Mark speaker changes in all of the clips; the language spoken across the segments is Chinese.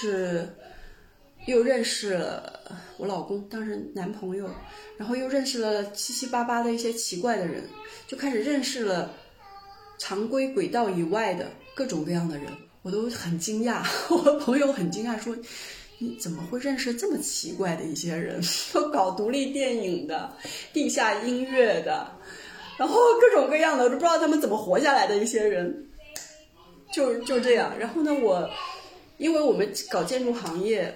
Speaker 1: 是又认识了我老公，当时男朋友，然后又认识了七七八八的一些奇怪的人，就开始认识了常规轨道以外的各种各样的人，我都很惊讶。我朋友很惊讶说：“你怎么会认识这么奇怪的一些人？都搞独立电影的、地下音乐的，然后各种各样的，我都不知道他们怎么活下来的一些人。”就就这样，然后呢，我因为我们搞建筑行业，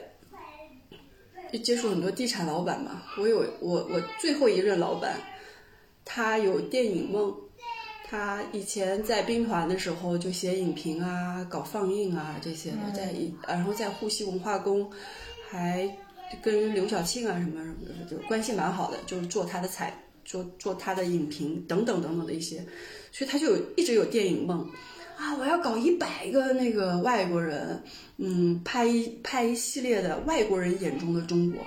Speaker 1: 就接触很多地产老板嘛。我有我我最后一任老板，他有电影梦，他以前在兵团的时候就写影评啊，搞放映啊这些的，在一然后在沪西文化宫，还跟刘晓庆啊什么什么的就关系蛮好的，就是做他的采做做他的影评等等等等的一些，所以他就有一直有电影梦。啊！我要搞一百个那个外国人，嗯，拍一拍一系列的外国人眼中的中国。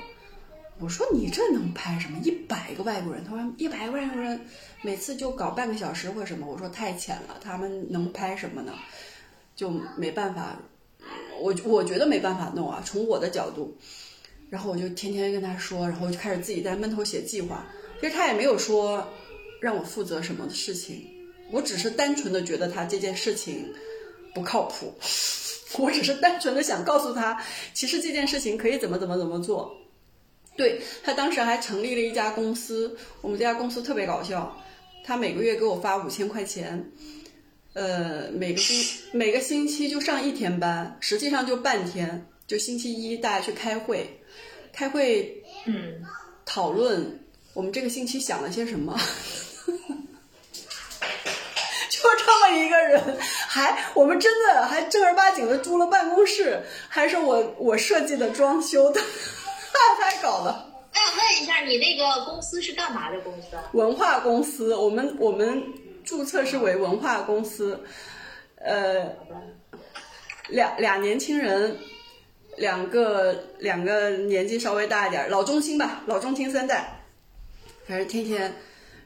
Speaker 1: 我说你这能拍什么？一百个外国人？他说一百个外国人，每次就搞半个小时或什么。我说太浅了，他们能拍什么呢？就没办法，我我觉得没办法弄啊。从我的角度，然后我就天天跟他说，然后我就开始自己在闷头写计划。其实他也没有说让我负责什么的事情。我只是单纯的觉得他这件事情不靠谱，我只是单纯的想告诉他，其实这件事情可以怎么怎么怎么做。对他当时还成立了一家公司，我们这家公司特别搞笑，他每个月给我发五千块钱，呃，每个星每个星期就上一天班，实际上就半天，就星期一大家去开会，开会，
Speaker 2: 嗯，
Speaker 1: 讨论我们这个星期想了些什么。这么一个人，还我们真的还正儿八经的租了办公室，还是我我设计的装修的，太搞了。
Speaker 2: 我想问一下，你那个公司是干嘛的公司？
Speaker 1: 文化公司，我们我们注册是为文化公司，呃，两俩年轻人，两个两个年纪稍微大一点，老中青吧，老中青三代，反正天天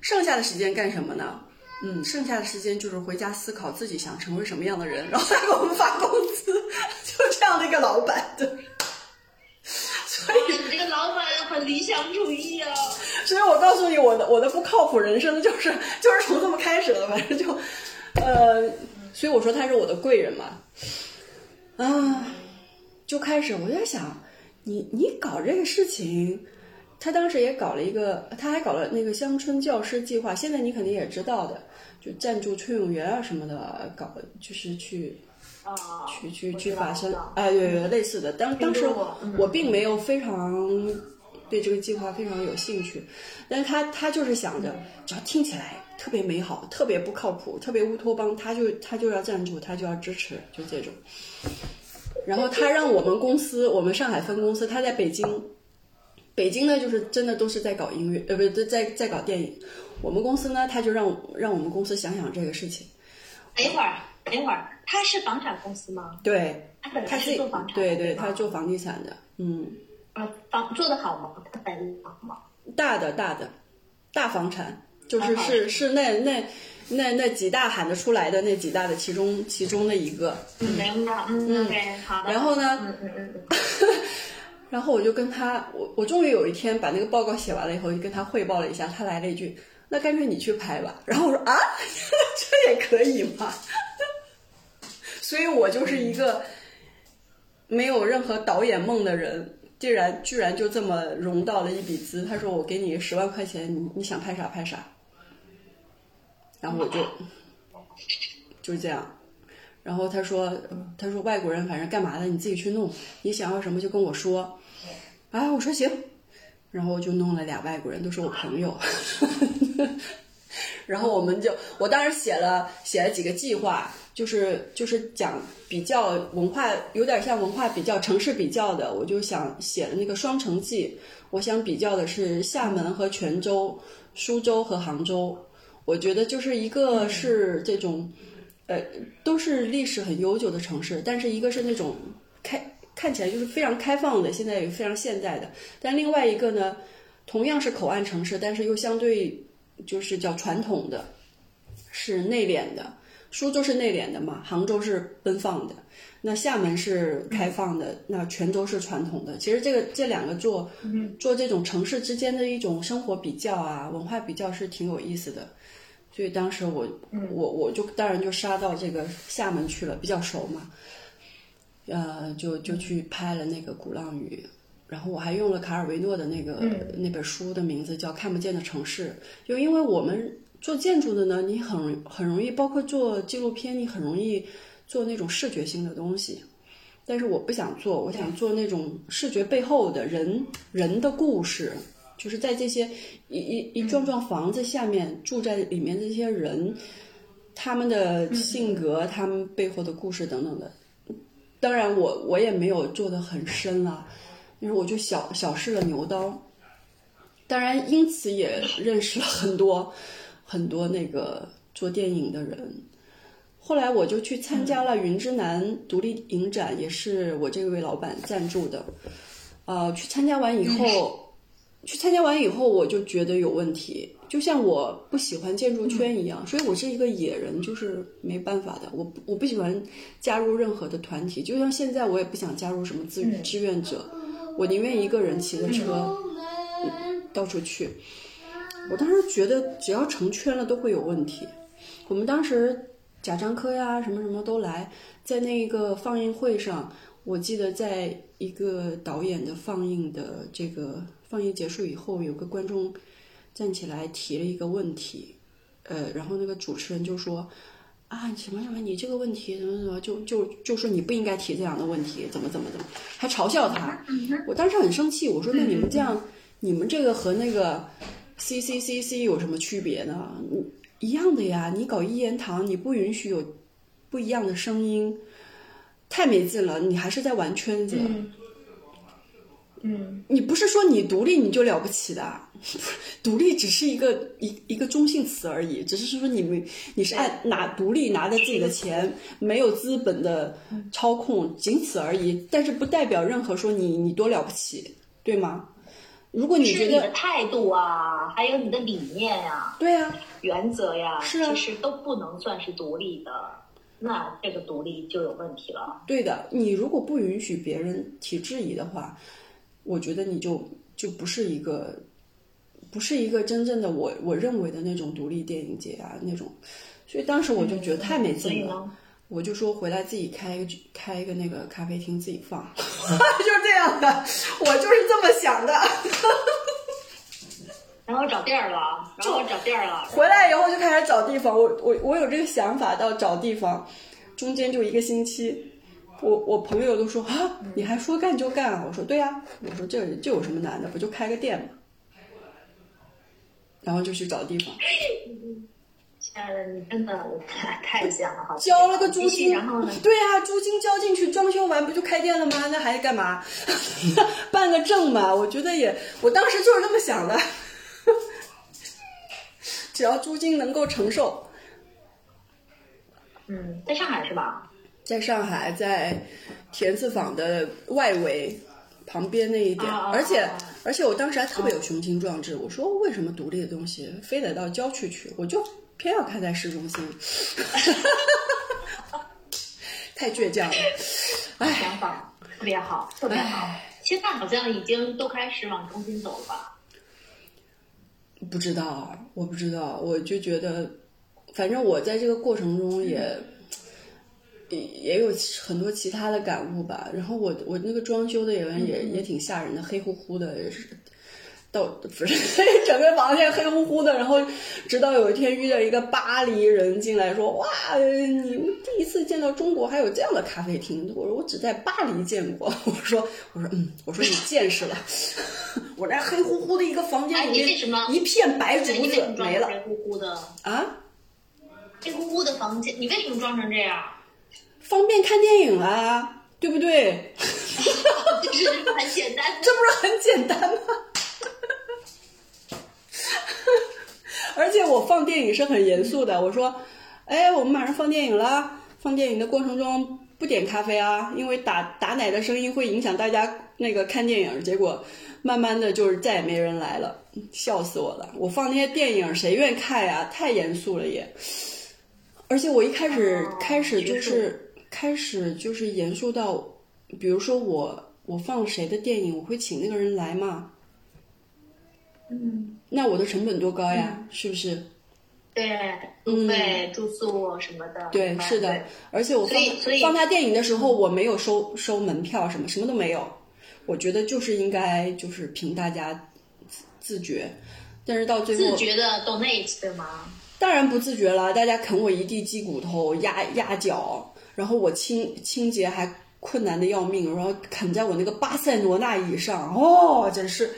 Speaker 1: 剩下的时间干什么呢？嗯，剩下的时间就是回家思考自己想成为什么样的人，然后再给我们发工资，就这样的一个老板，对。所以
Speaker 2: 你这个老板很理想主义啊。
Speaker 1: 所以我告诉你，我的我的不靠谱人生就是就是从这么开始的，反正就，呃，所以我说他是我的贵人嘛，啊，就开始我在想，你你搞这个事情。他当时也搞了一个，他还搞了那个乡村教师计划。现在你肯定也知道的，就赞助崔永元啊什么的，搞就是去，
Speaker 2: 啊，
Speaker 1: 去去去发声，哎，对对，类似的。当当时我并没有非常对这个计划非常有兴趣，但是他他就是想着，只要听起来特别美好、特别不靠谱、特别乌托邦，他就他就要赞助，他就要支持，就这种。然后他让我们公司，我们上海分公司，他在北京。北京呢，就是真的都是在搞音乐，呃，不是在在搞电影。我们公司呢，他就让让我们公司想想这个事情。
Speaker 2: 等一会儿，等一会儿，他是房产公司吗？
Speaker 1: 对，
Speaker 2: 他本来是做房产，
Speaker 1: 对对，他做房地产的，嗯。
Speaker 2: 啊，房做的好吗？他本房吗？
Speaker 1: 大的大的，大房产，就是是是那那那那几大喊得出来的那几大的其中其中的一个。
Speaker 2: 明白，嗯，OK，好的。
Speaker 1: 然后呢？
Speaker 2: 嗯嗯嗯。
Speaker 1: 然后我就跟他，我我终于有一天把那个报告写完了以后，就跟他汇报了一下。他来了一句：“那干脆你去拍吧。”然后我说：“啊，这也可以吗？” 所以，我就是一个没有任何导演梦的人，竟然居然就这么融到了一笔资。他说：“我给你十万块钱，你你想拍啥拍啥。”然后我就就这样。然后他说：“他说外国人反正干嘛的，你自己去弄，你想要什么就跟我说。”啊，我说行，然后我就弄了俩外国人，都是我朋友，然后我们就，我当时写了写了几个计划，就是就是讲比较文化，有点像文化比较城市比较的，我就想写了那个双城记，我想比较的是厦门和泉州、苏州和杭州，我觉得就是一个是这种，呃，都是历史很悠久的城市，但是一个是那种开。看起来就是非常开放的，现在也非常现代的。但另外一个呢，同样是口岸城市，但是又相对就是叫传统的，是内敛的。苏州是内敛的嘛，杭州是奔放的。那厦门是开放的，那泉州是传统的。其实这个这两个做做这种城市之间的一种生活比较啊，文化比较是挺有意思的。所以当时我我我就当然就杀到这个厦门去了，比较熟嘛。呃，就就去拍了那个《鼓浪屿》，然后我还用了卡尔维诺的那个、那本书的名字叫《看不见的城市》，就因为我们做建筑的呢，你很很容易，包括做纪录片，你很容易做那种视觉性的东西。但是我不想做，我想做那种视觉背后的人人的故事，就是在这些一一一幢幢房子下面住在里面的这些人，他们的性格、他们背后的故事等等的。当然我，我也没有做的很深了，因为我就小小试了牛刀。当然，因此也认识了很多很多那个做电影的人。后来我就去参加了云之南独立影展，也是我这位老板赞助的。呃，去参加完以后，去参加完以后，我就觉得有问题。就像我不喜欢建筑圈一样，所以我是一个野人，就是没办法的。我我不喜欢加入任何的团体，就像现在我也不想加入什么志志愿者，我宁愿一个人骑着车到处去。我当时觉得只要成圈了都会有问题。我们当时贾樟柯呀什么什么都来，在那个放映会上，我记得在一个导演的放映的这个放映结束以后，有个观众。站起来提了一个问题，呃，然后那个主持人就说：“啊，什么什么，你这个问题怎么怎么，就就就说你不应该提这样的问题，怎么怎么怎么，还嘲笑他。”我当时很生气，我说：“那你们这样，你们这个和那个 C C C C 有什么区别呢？一样的呀，你搞一言堂，你不允许有不一样的声音，太没劲了，你还是在玩圈子。”
Speaker 2: 嗯，
Speaker 1: 你不是说你独立你就了不起的，独立只是一个一一个中性词而已，只是说你们你是按拿独立拿着自己的钱，没有资本的操控，仅此而已。但是不代表任何说你你多了不起，对吗？如果你觉得
Speaker 2: 你的态度啊，还有你的理念呀、
Speaker 1: 对呀、
Speaker 2: 原则呀，
Speaker 1: 是啊
Speaker 2: 其实都不能算是独立的，那这个独立就有问题了。
Speaker 1: 对的，你如果不允许别人提质疑的话，我觉得你就就不是一个，不是一个真正的我我认为的那种独立电影节啊那种，所以当时我就觉得太没劲了，
Speaker 2: 呢，
Speaker 1: 我就说回来自己开一个开一个那个咖啡厅自己放，就是这样的，我就是这么想的。
Speaker 2: 然后找地儿了，然后找地儿了，
Speaker 1: 回来以后就开始找地方，我我我有这个想法到找地方，中间就一个星期，我我朋友都说啊，你还说干就干啊？我说对呀、我说这这有什么难的，不就开个店吗？然后就去找地方，
Speaker 2: 亲爱的，你真的太太像了哈。
Speaker 1: 交了个租金
Speaker 2: 然后呢？，
Speaker 1: 对啊、租金交进去，装修完不就开店了吗？那还干嘛？办个证嘛，我觉得也，我当时就是这么想的，只要租金能够承受。
Speaker 2: 嗯，在上海是吧？
Speaker 1: 在上海，在田子坊的外围旁边那一点，而且
Speaker 2: 啊
Speaker 1: 而且我当时还特别有雄心壮志，我说为什么独立的东西非得到郊区去，我就偏要开在市中心，太倔强了，哎，
Speaker 2: 想法特别好，特别好。现在好像已经都开始往中心走了吧？
Speaker 1: 不知道，我不知道，我就觉得，反正我在这个过程中也。也也有很多其他的感悟吧，然后我我那个装修的也也也挺吓人的，黑乎乎的，是到不是整个房间黑乎乎的，然后直到有一天遇到一个巴黎人进来说，哇，你们第一次见到中国还有这样的咖啡厅，我说我只在巴黎见过，我说我说嗯，我说你见识了，我那黑乎乎的一个房间
Speaker 2: 哎，
Speaker 1: 里面一片白
Speaker 2: 那
Speaker 1: 竹子没了
Speaker 2: 成黑乎乎的？
Speaker 1: 啊。
Speaker 2: 黑乎乎的房间，你为什么装成这样？
Speaker 1: 方便看电影啦，对不对？
Speaker 2: 这不是很简单。
Speaker 1: 这不是很简单吗？而且我放电影是很严肃的，我说，哎，我们马上放电影了，放电影的过程中不点咖啡啊，因为打打奶的声音会影响大家那个看电影。结果慢慢的就是再也没人来了，笑死我了。我放那些电影谁愿意看呀？太严肃了也。而且我一开始
Speaker 2: 哦
Speaker 1: 开始就是开始就是严肃到，比如说我我放谁的电影，我会请那个人来嘛，
Speaker 2: 嗯，
Speaker 1: 那我的成本多高呀，是不是？
Speaker 2: 对，嗯，对、住宿什么的，
Speaker 1: 对，是的，而且我放
Speaker 2: 所以
Speaker 1: 放他电影的时候，我没有收收门票什么，什么都没有。我觉得就是应该就是凭大家自自觉，但是到最后
Speaker 2: 自觉的 donate 对吗？
Speaker 1: 当然不自觉了，大家啃我一地鸡骨头、压压脚，然后我清清洁还困难的要命，然后啃在我那个巴塞罗那椅上，哦，真是，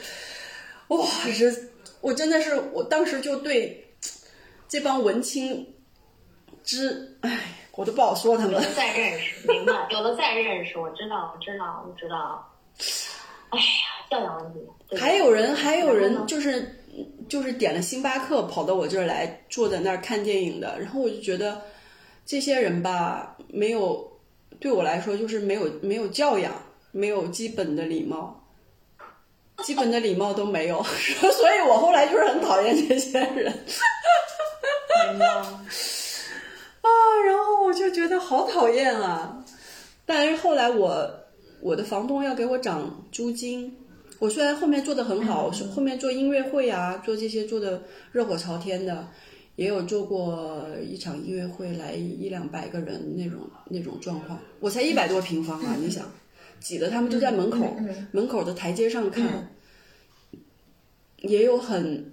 Speaker 1: 哇，这我真的是，我当时就对这帮文青之，哎，我都不好说他们
Speaker 2: 有了。再认识，明白？有的再认识，我知道，我知道，我知道。哎呀，教养问题。
Speaker 1: 还有人，还有人就是就是点了星巴克跑到我这儿来，坐在那儿看电影的。然后我就觉得这些人吧，没有对我来说就是没有没有教养，没有基本的礼貌，基本的礼貌都没有。所以我后来就是很讨厌这些人
Speaker 2: 明白
Speaker 1: 啊，然后我就觉得好讨厌啊。但是后来我我的房东要给我涨租金，我虽然后面做的很好，是后面做音乐会啊，做这些做的热火朝天的，也有做过一场音乐会来一两百个人那种那种状况。我才一百多平方啊，你想，挤得他们都在门口、门口的台阶上看，也有很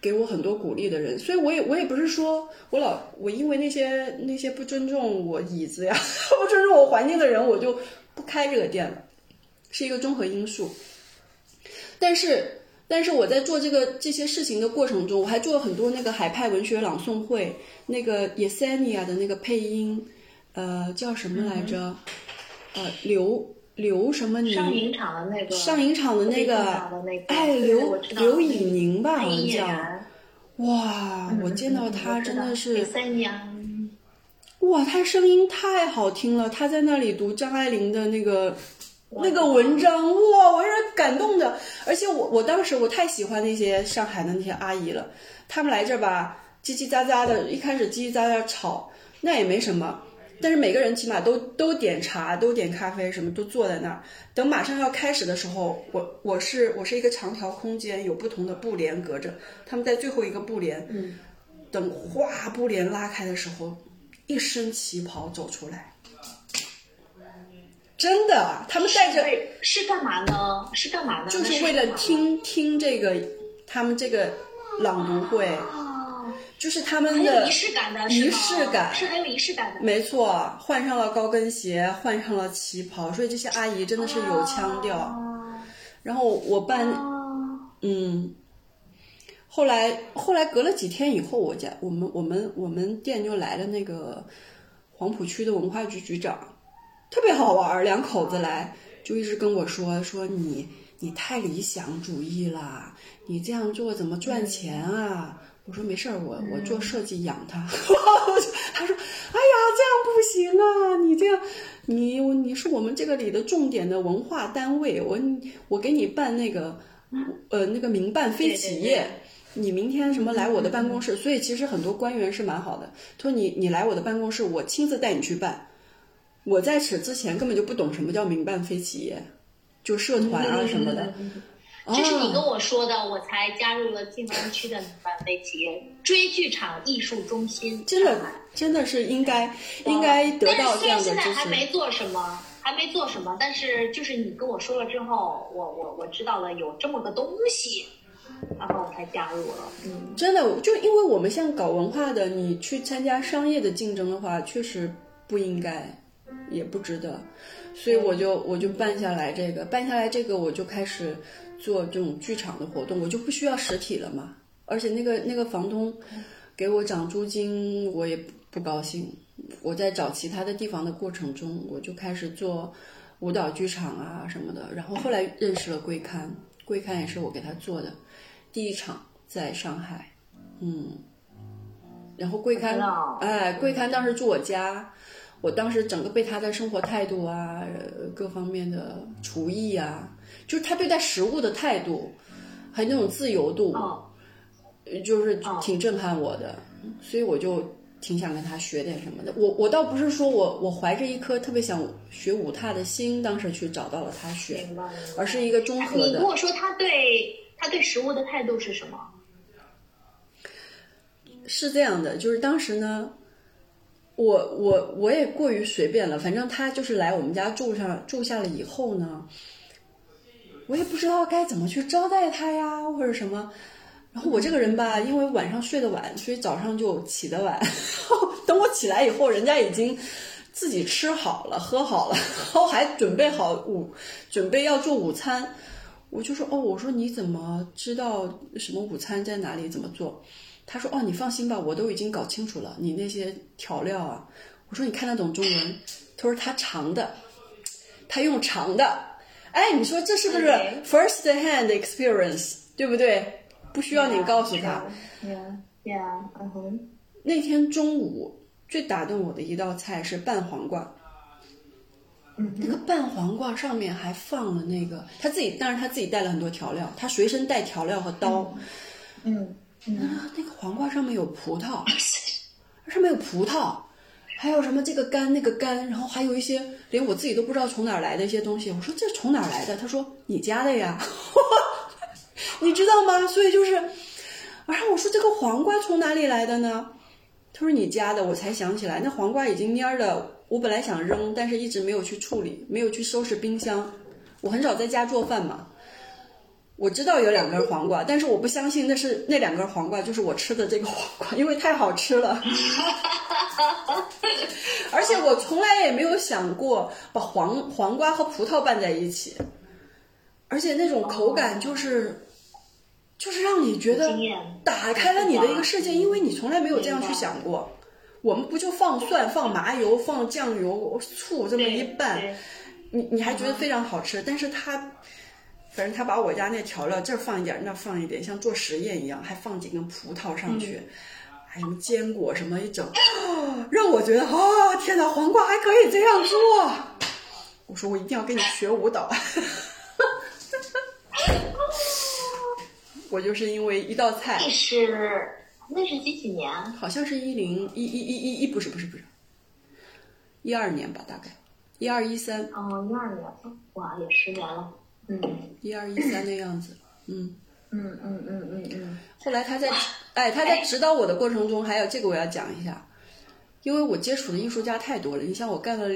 Speaker 1: 给我很多鼓励的人，所以我也我也不是说我老我因为那些那些不尊重我椅子呀，不尊重我环境的人，我就不开这个店了，是一个综合因素。但是但是我在做这个这些事情的过程中，我还做了很多那个海派文学朗诵会，那个 Yesenia 的那个配音，呃，叫什么来着？呃，刘刘什么宁？
Speaker 2: 上影厂的那个，
Speaker 1: 上影厂的那个哎，刘刘以宁吧，好像哇，我见到他真的是，哇，他声音太好听了。他在那里读张爱玲的那个那个文章，哇，我让人感动的。而且我我当时我太喜欢那些上海的那些阿姨了，她们来这儿吧，叽叽喳喳的，一开始叽叽喳喳吵，那也没什么。但是每个人起码都都点茶，都点咖啡，什么都坐在那儿。等马上要开始的时候，我我是我是一个长条空间，有不同的布帘隔着，他们在最后一个布帘，
Speaker 2: 嗯，
Speaker 1: 等哗布帘拉开的时候，一身旗袍走出来，真的，他们带着
Speaker 2: 是是干嘛呢？是干嘛呢？
Speaker 1: 就是为了听听这个他们这个朗读会，
Speaker 2: 哦，
Speaker 1: 就是他们的
Speaker 2: 仪式感的，
Speaker 1: 仪式感。
Speaker 2: 是很有仪式感的。
Speaker 1: 没错，换上了高跟鞋，换上了旗袍，所以这些阿姨真的是有腔调。
Speaker 2: 哦。
Speaker 1: 然后我办，
Speaker 2: 哦。
Speaker 1: 嗯，后来后来隔了几天以后，我家我们我们我们店就来了那个黄浦区的文化局局长，特别好玩儿，两口子来就一直跟我说说你你太理想主义了，你这样做怎么赚钱啊？我说没事儿，我我做设计养他。他说：“哎呀，这样不行啊！你这样，你你是我们这个里的重点的文化单位，我我给你办那个呃那个民办非企业。你明天什么来我的办公室？所以其实很多官员是蛮好的。他说你你来我的办公室，我亲自带你去办。我在此之前根本就不懂什么叫民办非企业，就社团啊什么的。
Speaker 2: 这是你跟
Speaker 1: 哦
Speaker 2: 我说的，我才加入了静安区的民办非企业追剧场艺术中心。
Speaker 1: 真的真的是应该应该得到这样的
Speaker 2: 但是现在。还没做什么，还没做什么，但是就是你跟我说了之后，我我我知道了有这么个东西，然后我才加入了。嗯，
Speaker 1: 真的，就因为我们像搞文化的，你去参加商业的竞争的话，确实不应该，也不值得，所以我就我就办下来这个，办下来这个，我就开始做这种剧场的活动，我就不需要实体了嘛。而且那个那个房东给我涨租金，我也不高兴。我在找其他的地方的过程中，我就开始做舞蹈剧场啊什么的，然后后来认识了贵刊，贵刊也是我给他做的。第一场在上海，嗯，然后贵刊哎，桂刊当时住我家，我当时整个被他的生活态度啊，呃各方面的厨艺啊，就是他对待食物的态度，还有那种自由度，就是挺震撼我的，所以我就挺想跟他学点什么的。我我倒不是说我我怀着一颗特别想学舞踏的心，当时去找到了他学，而是一个综合的
Speaker 2: 你跟。我说他对他对食物的态度是什么？
Speaker 1: 是这样的，就是当时呢，我我我也过于随便了，反正他就是来我们家住上住下了以后呢，我也不知道该怎么去招待他呀，或者什么。然后我这个人吧，因为晚上睡得晚，所以早上就起得晚。等我起来以后，人家已经自己吃好了、喝好了，然后还准备好午，准备要做午餐。我就说哦，我说你怎么知道什么午餐在哪里怎么做？他说哦，你放心吧，我都已经搞清楚了，你那些调料啊。我说你看得懂中文？他说他尝的，他用尝的。哎，你说这是不是 first hand experience，对不对？不需要你告诉他。那天中午最打动我的一道菜是拌黄瓜。
Speaker 2: 嗯
Speaker 1: 那个拌黄瓜上面还放了那个他自己，当然他自己带了很多调料，他随身带调料和刀。
Speaker 2: 嗯嗯，
Speaker 1: 啊，那个黄瓜上面有葡萄，上面有葡萄，还有什么这个干那个干，然后还有一些连我自己都不知道从哪儿来的一些东西。我说这从哪儿来的？他说你家的呀，你知道吗？所以就是，然后我说这个黄瓜从哪里来的呢？他说你家的，我才想起来，那黄瓜已经蔫儿了。我本来想扔，但是一直没有去处理，没有去收拾冰箱。我很少在家做饭嘛，我知道有两根黄瓜，但是我不相信那是那两根黄瓜就是我吃的这个黄瓜，因为太好吃了。而且我从来也没有想过把黄黄瓜和葡萄拌在一起，而且那种口感就是，就是让你觉得打开了你的一个世界，因为你从来没有这样去想过。我们不就放蒜、放麻油、放酱油、醋这么一拌，你你还觉得非常好吃，但是他，反正他把我家那调料这儿放一点，那儿放一点，像做实验一样，还放几根葡萄上去，还有什么坚果什么一整，让我觉得哦天哪，黄瓜还可以这样做。我说我一定要跟你学舞蹈。我就是因为一道菜，
Speaker 2: 那是那是几几年？
Speaker 1: 好像是一零一一一一一不是不是不是，一二年吧，大概一二一三
Speaker 2: 哦，一二年，哇，也十年了。嗯
Speaker 1: 一二一三的样子，嗯。
Speaker 2: 嗯嗯嗯嗯嗯，
Speaker 1: 后来他在，哎，他在指导我的过程中，还有这个我要讲一下，因为我接触的艺术家太多了。你像我干了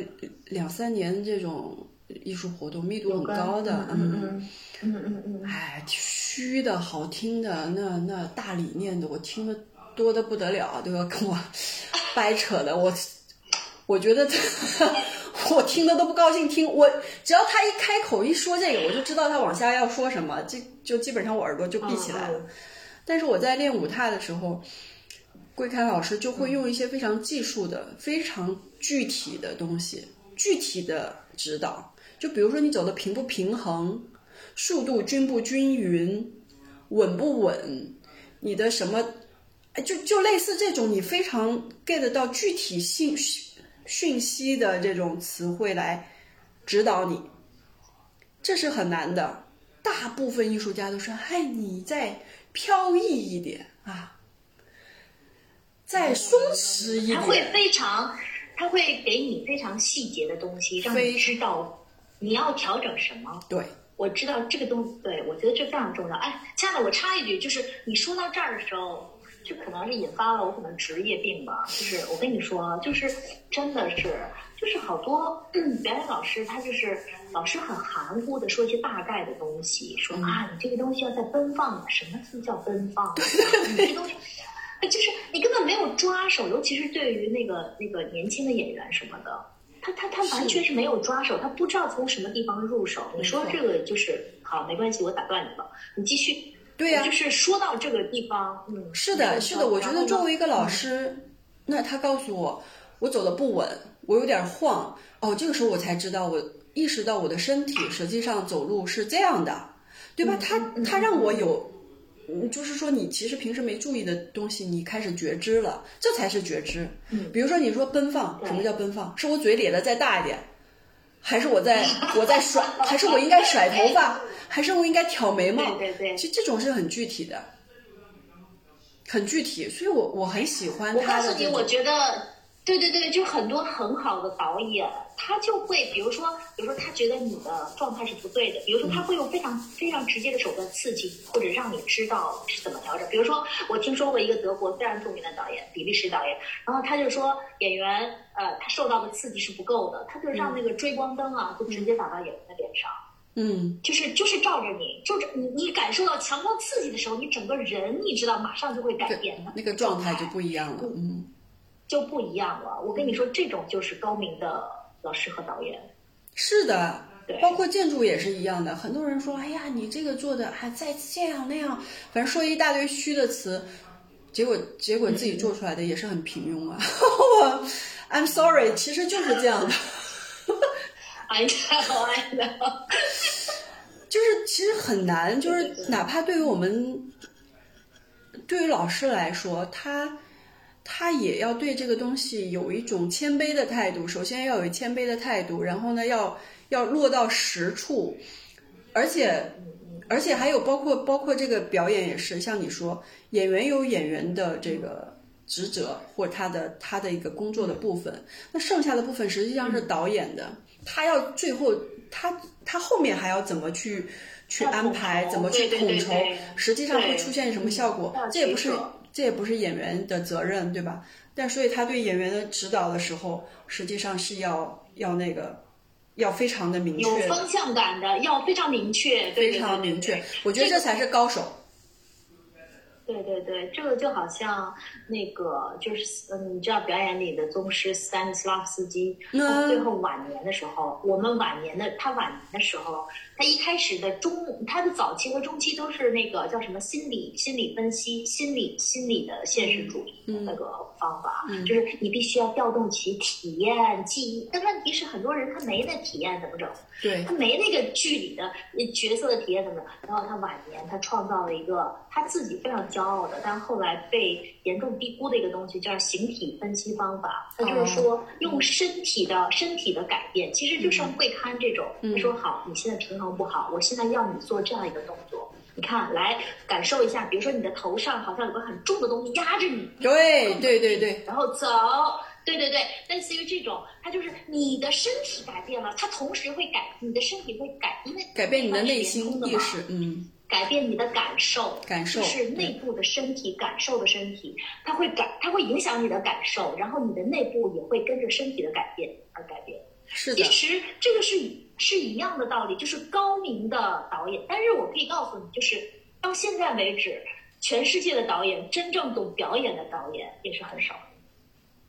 Speaker 1: 两三年这种艺术活动，密度很高的，
Speaker 2: 嗯嗯嗯嗯嗯，
Speaker 1: 哎，虚的好听的，那那大理念的，我听的多的不得了，对吧？跟我掰扯的，我我觉得我听的都不高兴听。我只要他一开口一说这个，我就知道他往下要说什么，这就基本上我耳朵就闭起来了。但是我在练舞踏的时候，桂开老师就会用一些非常技术的、非常具体的东西，具体的指导。就比如说你走的平不平衡，速度均不均匀，稳不稳，你的什么，哎，就就类似这种你非常 get 到具体信讯息的这种词汇来指导你，这是很难的。大部分艺术家都说：“嗨，你再飘逸一点啊，再松弛一点
Speaker 2: 他会。非常，他会给你非常细节的东西，让
Speaker 1: 非
Speaker 2: 你知道你要调整什么。”
Speaker 1: 对，
Speaker 2: 我知道这个东西，对我觉得这非常重要。哎，亲爱的，我插一句，就是你说到这儿的时候，就可能是引发了我可能职业病吧。就是我跟你说，就是真的是，就是好多、嗯、表演老师，他就是老师很含糊的说一些大概的东西，说啊，你这个东西要在奔放。什么字叫奔放？你这东西。就是你根本没有抓手，尤其是对于那个那个年轻的演员什么的，他他他完全是没有抓手，他不知道从什么地方入手。你说这个就是好，没关系，我打断你了，你继续。
Speaker 1: 对呀、
Speaker 2: 就是说到这个地方，嗯，
Speaker 1: 是的，是的，我觉得作为一个老师，那他告诉我我走的不稳，我有点晃，哦，这个时候我才知道，我意识到我的身体实际上走路是这样的，对吧？他他让我有，嗯，就是说你其实平时没注意的东西，你开始觉知了，这才是觉知。
Speaker 2: 嗯
Speaker 1: 比如说你说奔放，什么叫奔放？是我嘴咧的再大一点，还是我在 我在甩，还是我应该甩头发，还是我应该挑眉毛？
Speaker 2: 对对对
Speaker 1: 其实这种是很具体的。很具体，所以我我很喜欢
Speaker 2: 我告诉你。我觉得，对对对，就很多很好的导演，他就会，比如说，比如说他觉得你的状态是不对的，比如说他会用非常非常直接的手段刺激，或者让你知道是怎么调整。比如说，我听说过一个德国非常著名的导演，比利时导演，然后他就说演员，呃，他受到的刺激是不够的，他就让那个追光灯啊，就直接打到演员的脸上。
Speaker 1: 嗯，
Speaker 2: 就是就是照着你，就是你你感受到强光刺激的时候，你整个人你知道马上就会改变的，
Speaker 1: 那个状态就不一样了。嗯，
Speaker 2: 就不一样了。我跟你说，这种就是高明的老师和导演。
Speaker 1: 是的
Speaker 2: 对，
Speaker 1: 包括建筑也是一样的。很多人说，哎呀，你这个做的还再这样那样，反正说一大堆虚的词，结果结果自己做出来的也是很平庸啊。我 I'm sorry，其实就是这样的。
Speaker 2: I know, I know。
Speaker 1: 就是其实很难，就是哪怕对于我们，对于老师来说，他他也要对这个东西有一种谦卑的态度。首先要有谦卑的态度，然后呢，要要落到实处，而且而且还有包括包括这个表演也是，像你说，演员有演员的这个。职责或者他的他的一个工作的部分，那剩下的部分实际上是导演的，他要最后他他后面还要怎么去去安排，怎么去统筹，实际上会出现什么效果，这也不是这也不是演员的责任，对吧？但所以他对演员的指导的时候，实际上是要要那个要非常的明确有，
Speaker 2: 方向感的，要非常明确，对
Speaker 1: 非常明。确。我觉得这才是高手。
Speaker 2: 对对对，这个就好像那个就是嗯，你知道表演里的宗师斯坦尼斯拉夫斯基，
Speaker 1: 嗯。
Speaker 2: 他最后晚年的时候，我们晚年的他晚年的时候，他一开始的中，他的早期和中期都是那个叫什么心理心理分析、心理心理的现实主义的那个方法，
Speaker 1: 嗯
Speaker 2: 就是你必须要调动起体验记忆，但问题是很多人他没那体验怎么整？
Speaker 1: 对
Speaker 2: 他没那个剧里的呃角色的体验怎么整？然后他晚年他创造了一个他自己非常骄傲的，但后来被严重低估的一个东西，叫形体分析方法。他就是说用身体的身体的改变，其实就像会刊这种。
Speaker 1: 嗯
Speaker 2: 他说好，你现在平衡不好，我现在要你做这样一个动作。你看，来感受一下，比如说你的头上好像有个很重的东西压着你，
Speaker 1: 对对对对，
Speaker 2: 然后走。对对对，类似于这种，它就是你的身体改变了，它同时会改，你的身体会改，因为
Speaker 1: 改变你的内心意识，嗯，
Speaker 2: 改变你的感受，
Speaker 1: 感受
Speaker 2: 就是内部的身体感受的身体，它会改，它会影响你的感受，然后你的内部也会跟着身体的改变而改变。
Speaker 1: 是的，
Speaker 2: 其实这个是是一样的道理，就是高明的导演。但是我可以告诉你，就是到现在为止，全世界的导演真正懂表演的导演也是很少，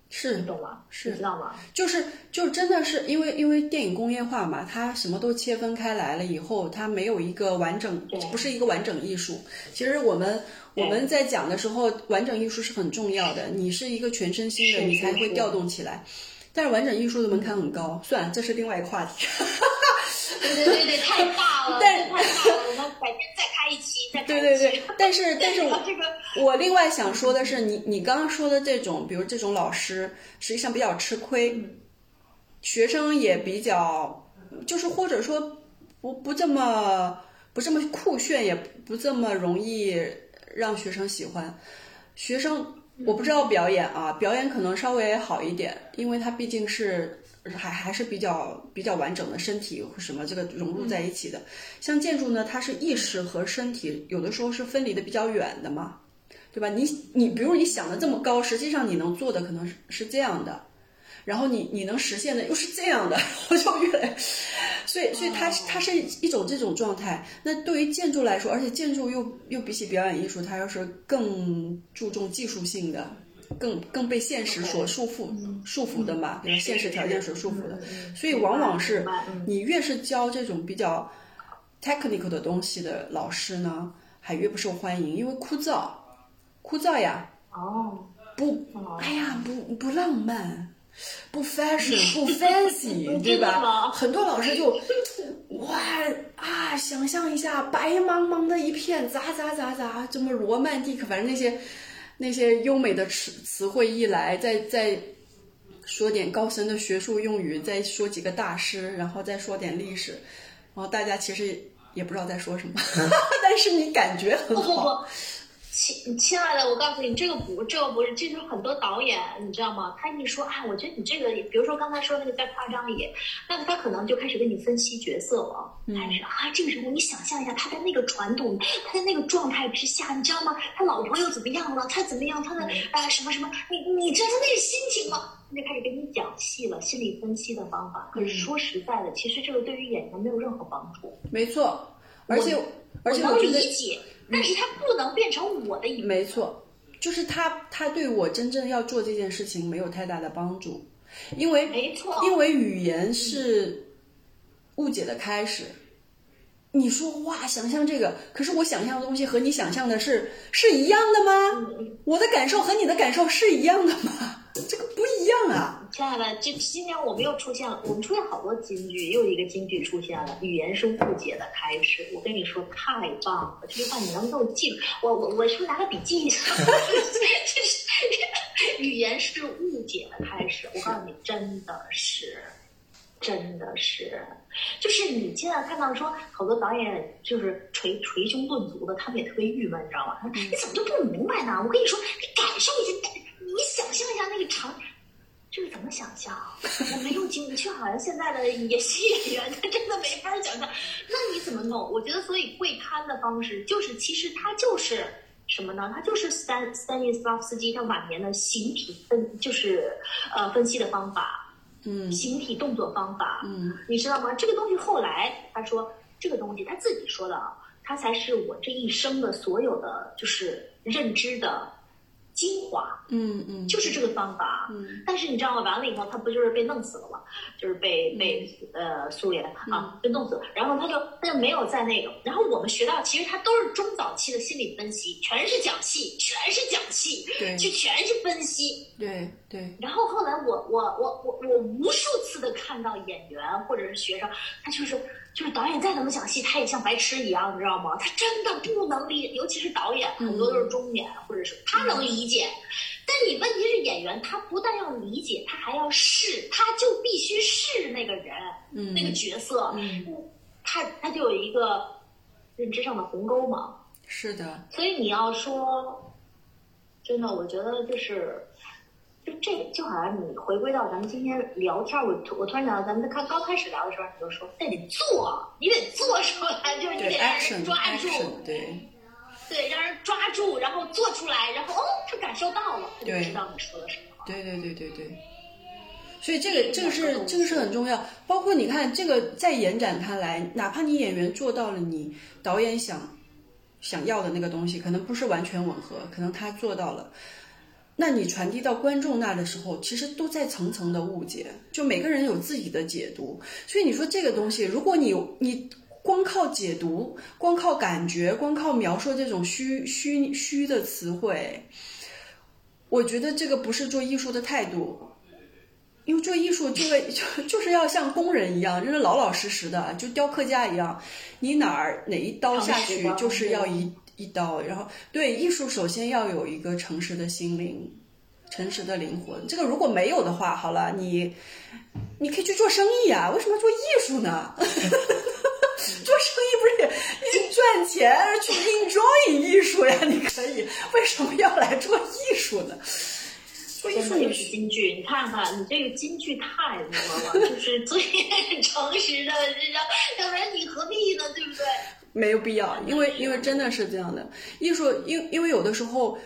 Speaker 1: 是
Speaker 2: 你懂吗？
Speaker 1: 是
Speaker 2: 你知道吗？
Speaker 1: 就是就真的是因为因为电影工业化嘛，它什么都切分开来了以后，它没有一个完整，不是一个完整艺术。其实我们我们在讲的时候，完整艺术是很重要的。你是一个全身心的，你才会调动起来。但是完整艺术的门槛很高，算了，这是另外一个话题。
Speaker 2: 对对对对，太大了，
Speaker 1: 但
Speaker 2: 这太大了，我们改天再开一期，再开
Speaker 1: 对。对对，但是但是我
Speaker 2: 这个
Speaker 1: 我另外想说的是，你你刚刚说的这种，比如这种老师，实际上比较吃亏，学生也比较，就是或者说不不这么不这么酷炫，也不这么容易让学生喜欢。学生我不知道表演啊，表演可能稍微好一点，因为它毕竟是还还是比较比较完整的身体和什么这个融入在一起的。像建筑呢，它是意识和身体有的时候是分离的比较远的嘛，对吧？你你比如你想的这么高，实际上你能做的可能是是这样的，然后你你能实现的又是这样的，我就越来，所以所以它是它是一种这种状态。那对于建筑来说，而且建筑又又比起表演艺术，它又是更注重技术性的。更更被现实所束缚束缚的嘛，比如？现实条件所束缚的，所以往往是你越是教这种比较 technical 的东西的老师呢，还越不受欢迎，因为枯燥，枯燥呀，
Speaker 2: 哦，
Speaker 1: 不
Speaker 2: 哦，
Speaker 1: 哎呀，不不浪漫，不 fashion，不 fancy，对吧？很多老师就哇啊，想象一下白茫茫的一片，咋咋咋咋，这么罗曼蒂克，反正那些那些优美的词词汇一来，再再说点高深的学术用语，再说几个大师，然后再说点历史，然后大家其实也不知道在说什么，但是你感觉很
Speaker 2: 不不
Speaker 1: 好。
Speaker 2: 不，亲亲爱的，我告诉你，这个不，这个不是，这就是很多导演，你知道吗？他一说，啊，我觉得你这个，比如说刚才说那个再夸张一点，那他可能就开始跟你分析角色了，开始啊，这个人物你想象一下，他在那个传统，他在那个状态之下，你知道吗？他老婆又怎么样了？他怎么样？他的啊什么什么？你你知道他那个心情吗？他就开始给你讲戏了，心理分析的方法。可是说实在的，其实这个对于演员没有任何帮助。
Speaker 1: 没错，而且而且
Speaker 2: 我能
Speaker 1: 觉得
Speaker 2: 理解，但是它不能变成我的一部分。
Speaker 1: 没错，就是他他对我真正要做这件事情没有太大的帮助，因为
Speaker 2: 没错，
Speaker 1: 因为语言是误解的开始。你说哇，想象这个，可是我想象的东西和你想象的是是一样的吗？我的感受和你的感受是一样的吗？这个不一样啊！
Speaker 2: 亲爱的，这今年我们又出现了，我们出现好多金句，又一个金句出现了，语言是误解的开始。我跟你说，太棒了，这句话你能给我记住？我我我是不是拿个笔记一下？这是 语言是误解的开始。我告诉你，真的是，真的是，就是你现在看到说好多导演就是捶捶胸顿足的，他们也特别郁闷，你知道吗？你怎么就不明白呢？我跟你说，你感受一下，你想象一下那个场景。这个怎么想象？我没有经历，就好像现在的演戏演员，他真的没法想象。那你怎么弄？我觉得，所以跪摊的方式就是，其实他就是什么呢？他就是斯丹斯丹尼斯拉夫斯基他晚年的形体分，就是呃分析的方法，
Speaker 1: 嗯
Speaker 2: 形体动作方法，
Speaker 1: 嗯
Speaker 2: 你知道吗？这个东西后来他说，这个东西他自己说的啊，他才是我这一生的所有的就是认知的精华。
Speaker 1: 嗯嗯，
Speaker 2: 就是这个方法，
Speaker 1: 嗯
Speaker 2: 但是你知道吗？完了以后，他不就是被弄死了吗？就是被被呃苏联
Speaker 1: 嗯
Speaker 2: 啊被弄死了，然后他就他就没有在那个，然后我们学到其实他都是中早期的心理分析，全是讲戏，全是讲戏，
Speaker 1: 对
Speaker 2: 就全是分析。
Speaker 1: 对对，
Speaker 2: 然后后来我我我我我无数次的看到演员或者是学生，他就是就是导演再怎么讲戏，他也像白痴一样，你知道吗？他真的不能理，尤其是导演，很多都是中年或者是他能理解。但你问题是演员，他不但要理解，他还要试，他就必须是那个人，
Speaker 1: 嗯
Speaker 2: 那个角色，
Speaker 1: 嗯
Speaker 2: 他他就有一个认知上的鸿沟嘛。
Speaker 1: 是的，
Speaker 2: 所以你要说，真的，我觉得就是，就这就好像你回归到咱们今天聊天，我突我突然想到，咱们刚刚开始聊的时候，你就说那得做，你得做出来，就是你得让人抓住
Speaker 1: ，action，对
Speaker 2: 对，让人抓住，然后做出来，然后哦，他感受到了，他就知道你说的什么。
Speaker 1: 对对对对对。所以这个这个是这个是很重要，包括你看这个再延展开来，哪怕你演员做到了你导演想想要的那个东西，可能不是完全吻合，可能他做到了，那你传递到观众那的时候，其实都在层层的误解，就每个人有自己的解读。所以你说这个东西，如果你你光靠解读，光靠感觉，光靠描述这种虚虚虚的词汇，我觉得这个不是做艺术的态度。因为做艺术就会就就是要像工人一样，就是老老实实的，就雕刻家一样，你哪儿哪一刀下去就是要一一刀，然后对艺术首先要有一个诚实的心灵，诚实的灵魂。这个如果没有的话，好了，你你可以去做生意啊，为什么要做艺术呢？做生意不是也你赚钱去 enjoy 艺术呀？你可以，为什么要来做艺术呢？做艺术
Speaker 2: 就是京剧，你看看你这个京剧太多了，就是最 诚实的，要不然你何必呢？对不对？
Speaker 1: 没有必要，因为因为真的是这样的，艺术因因为有的时候，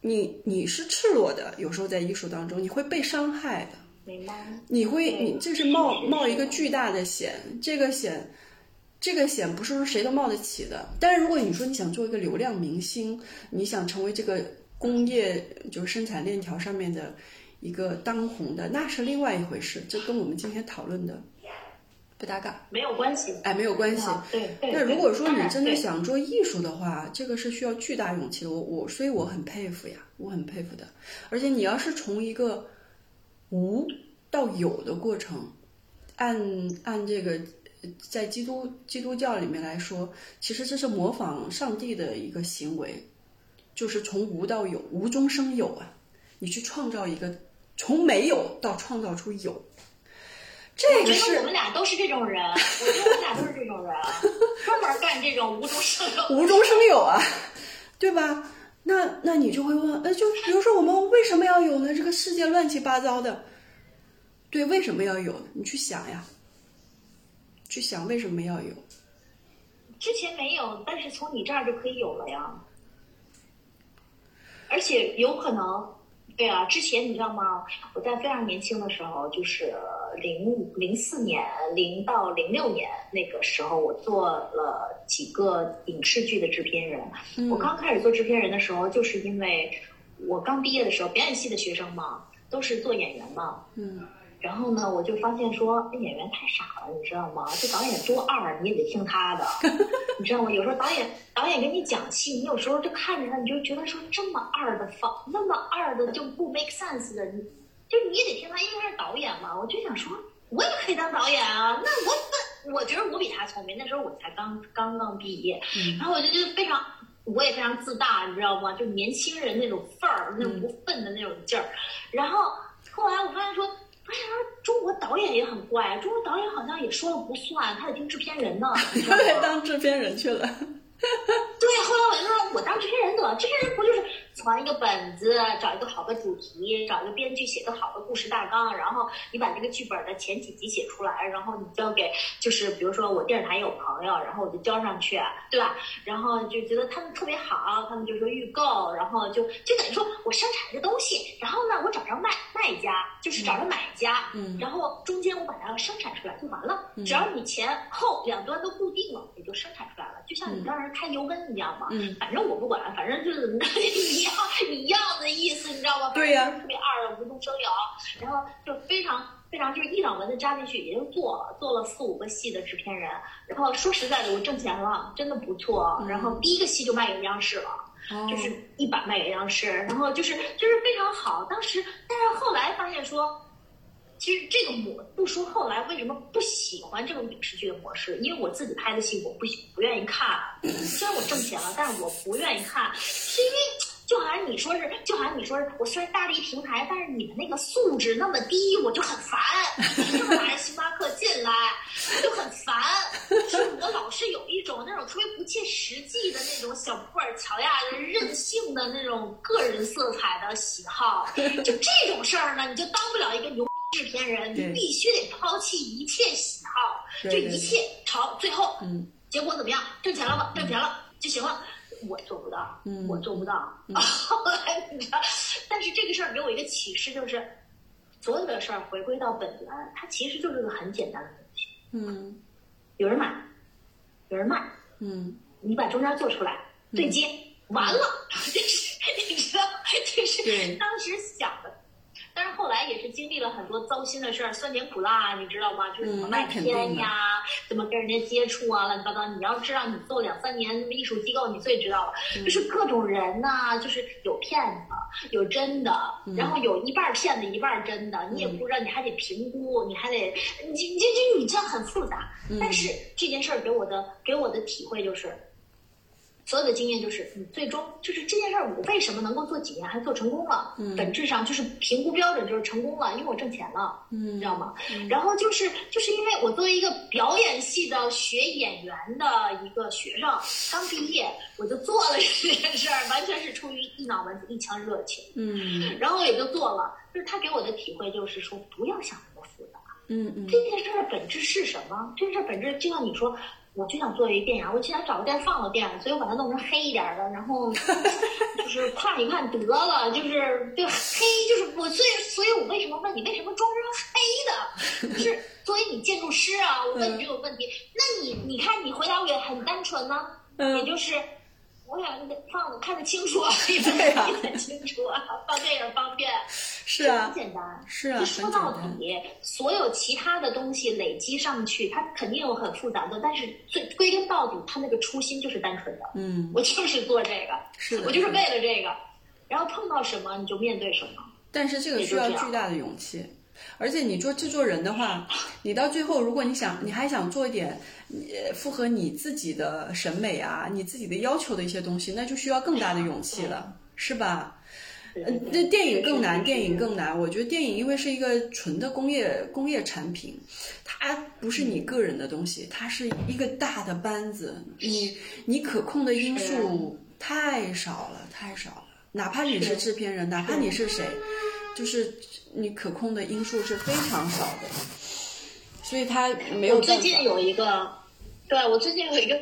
Speaker 1: 你你是赤裸的，有时候在艺术当中你会被伤害的，
Speaker 2: 明白。
Speaker 1: 你会你这是冒冒一个巨大的险，这个险。这个险不是说谁都冒得起的，但是如果你说你想做一个流量明星，你想成为这个工业就是生产链条上面的一个当红的，那是另外一回事，这跟我们今天讨论的不搭嘎，
Speaker 2: 没有关系，
Speaker 1: 哎，没有关系。
Speaker 2: 啊对对。
Speaker 1: 那如果说你真的想做艺术的话，这个是需要巨大勇气的。我我所以我很佩服呀，我很佩服的。而且你要是从一个无到有的过程，按按这个呃在基督基督教里面来说，其实这是模仿上帝的一个行为，就是从无到有，无中生有啊！你去创造一个从没有到创造出有，这
Speaker 2: 我觉得
Speaker 1: 个是
Speaker 2: 我们俩都是这种人，我觉得我们俩都是这种人，专门干这种无中生有。
Speaker 1: 无中生有啊，对吧？那那你就会问，呃，就比如说我们为什么要有呢？这个世界乱七八糟的，对，为什么要有？你去想呀，去想为什么要有。
Speaker 2: 之前没有，但是从你这儿就可以有了呀。而且有可能，对啊，之前你知道吗？我在非常年轻的时候，就是零零四年零到零六年那个时候，我做了几个影视剧的制片人。我刚开始做制片人的时候，就是因为我刚毕业的时候，表演系的学生嘛，都是做演员嘛。
Speaker 1: 嗯。
Speaker 2: 然后呢，我就发现说，演员太傻了，你知道吗？这导演多二，你也得听他的，你知道吗？有时候导演导演给你讲戏，你有时候就看着他，你就觉得说这么二的方，那么二的就不 make sense 的，你就你也得听他，因为他是导演嘛。我就想说，我也可以当导演啊。那我那我觉得我比他聪明，那时候我才刚刚刚毕业，然后我就觉得非常，我也非常自大，你知道吗？就年轻人那种范儿，那种不忿的那种劲儿。然后后来我发现说。发现说，中国导演也很怪，中国导演好像也说了不算，他得听制片人呢，
Speaker 1: 他得 当制片人去了。
Speaker 2: 对，后来我就说，我当制片人得了，制片人不就是？传一个本子，找一个好的主题，找一个编剧写个好的故事大纲，然后你把这个剧本的前几集写出来，然后你交给，就是比如说我电视台有朋友，然后我就交上去，对吧？然后就觉得他们特别好，他们就说预购，然后就就等于说我生产一个东西，然后呢，我找着卖卖家，就是找着买家，嗯，然后中间我把它生产出来就完了，只要你前后两端都固定了，也就生产出来了，就像你当时开油温一样嘛，嗯，反正我不管，反正就是怎么着一样。一样的意思，你知道吗？
Speaker 1: 对呀，
Speaker 2: 特别二的无中生有，然后就非常非常就是一两蚊子扎进去，也就做了做了四五个戏的制片人。然后说实在的，我挣钱了，真的不错。然后第一个戏就卖给央视了，就是一把卖给央视，然后就是就是非常好。当时，但是后来发现说，其实这个模不说后来为什么不喜欢这种影视剧的模式，因为我自己拍的戏我不不愿意看。虽然我挣钱了，但是我不愿意看，是因为。就好像你说是，就好像你说是，我虽然搭了一平台，但是你们那个素质那么低，我就很烦。就拿着星巴克进来，就很烦。就是我老是有一种那种特别不切实际的那种小布尔乔亚的任性的那种个人色彩的喜好。就这种事儿呢，你就当不了一个牛制片人，你必须得抛弃一切喜好，就一切朝最后，嗯，结果怎么样？挣钱了吗？挣钱了就行了。我做不到，我做不到。后来你知道，但是这个事儿给我一个启示，就是所有的事儿回归到本源，它其实就是个很简单的东西。
Speaker 1: 嗯，
Speaker 2: 有人买，有人卖。
Speaker 1: 嗯，
Speaker 2: 你把中间做出来，对接完了，就 是你知道，就是当时想的。但是后来也是经历了很多糟心的事儿，酸甜苦辣，你知道吗？就是怎么卖片呀，怎么跟人家接触啊，乱七八糟。你要知道，你做两三年艺术机构，你最知道了，就是各种人呐，就是有骗子，有真的，然后有一半骗子，一半真的，你也不知道，你还得评估，你还得，你你你你这很复杂。但是这件事儿给我的给我的体会就是。所有的经验就是，你最终就是这件事儿，我为什么能够做几年还做成功了？嗯，本质上就是评估标准就是成功了，因为我挣钱了，嗯，你知道吗？然后就是就是因为我作为一个表演系的学演员的一个学生，刚毕业我就做了 这件事儿，完全是出于一脑门子一腔热情，嗯，然后也就做了。就是他给我的体会就是说，不要想那么复杂，
Speaker 1: 嗯嗯，
Speaker 2: 这件事儿本质是什么？这件事儿本质就像你说。我就想做一个电牙，我就想找个地儿放个电影，所以我把它弄成黑一点的，然后 就是看一看得了，就是对黑，就是我所以，所以我为什么问你为什么装成黑的？就是作为你建筑师啊，我问你这个问题，那你你看你回答我也很单纯呢，也就是。我想放的看得清楚，对呀，很清楚啊，放电影方便，
Speaker 1: 是啊，
Speaker 2: 很简单，
Speaker 1: 是啊，
Speaker 2: 说到底，所有其他的东西累积上去，它肯定有很复杂的，但是最归根到底，它那个初心就是单纯的。
Speaker 1: 嗯，
Speaker 2: 我就是做这个，
Speaker 1: 是
Speaker 2: 我就是为了这个，然后碰到什么你就面对什么。
Speaker 1: 但是这个需要巨大的勇气。而且你做制作人的话，你到最后，如果你想，你还想做一点，呃，符合你自己的审美啊，你自己的要求的一些东西，那就需要更大的勇气了，是吧？嗯，那电影更难，电影更难。我觉得电影因为是一个纯的工业工业产品，它不是你个人的东西，它是一个大的班子，你你可控的因素太少了，太少了。哪怕你是制片人，哪怕你是谁，就是你可控的因素是非常少的，所以他没有
Speaker 2: 我。最近有一个，对我最近有一个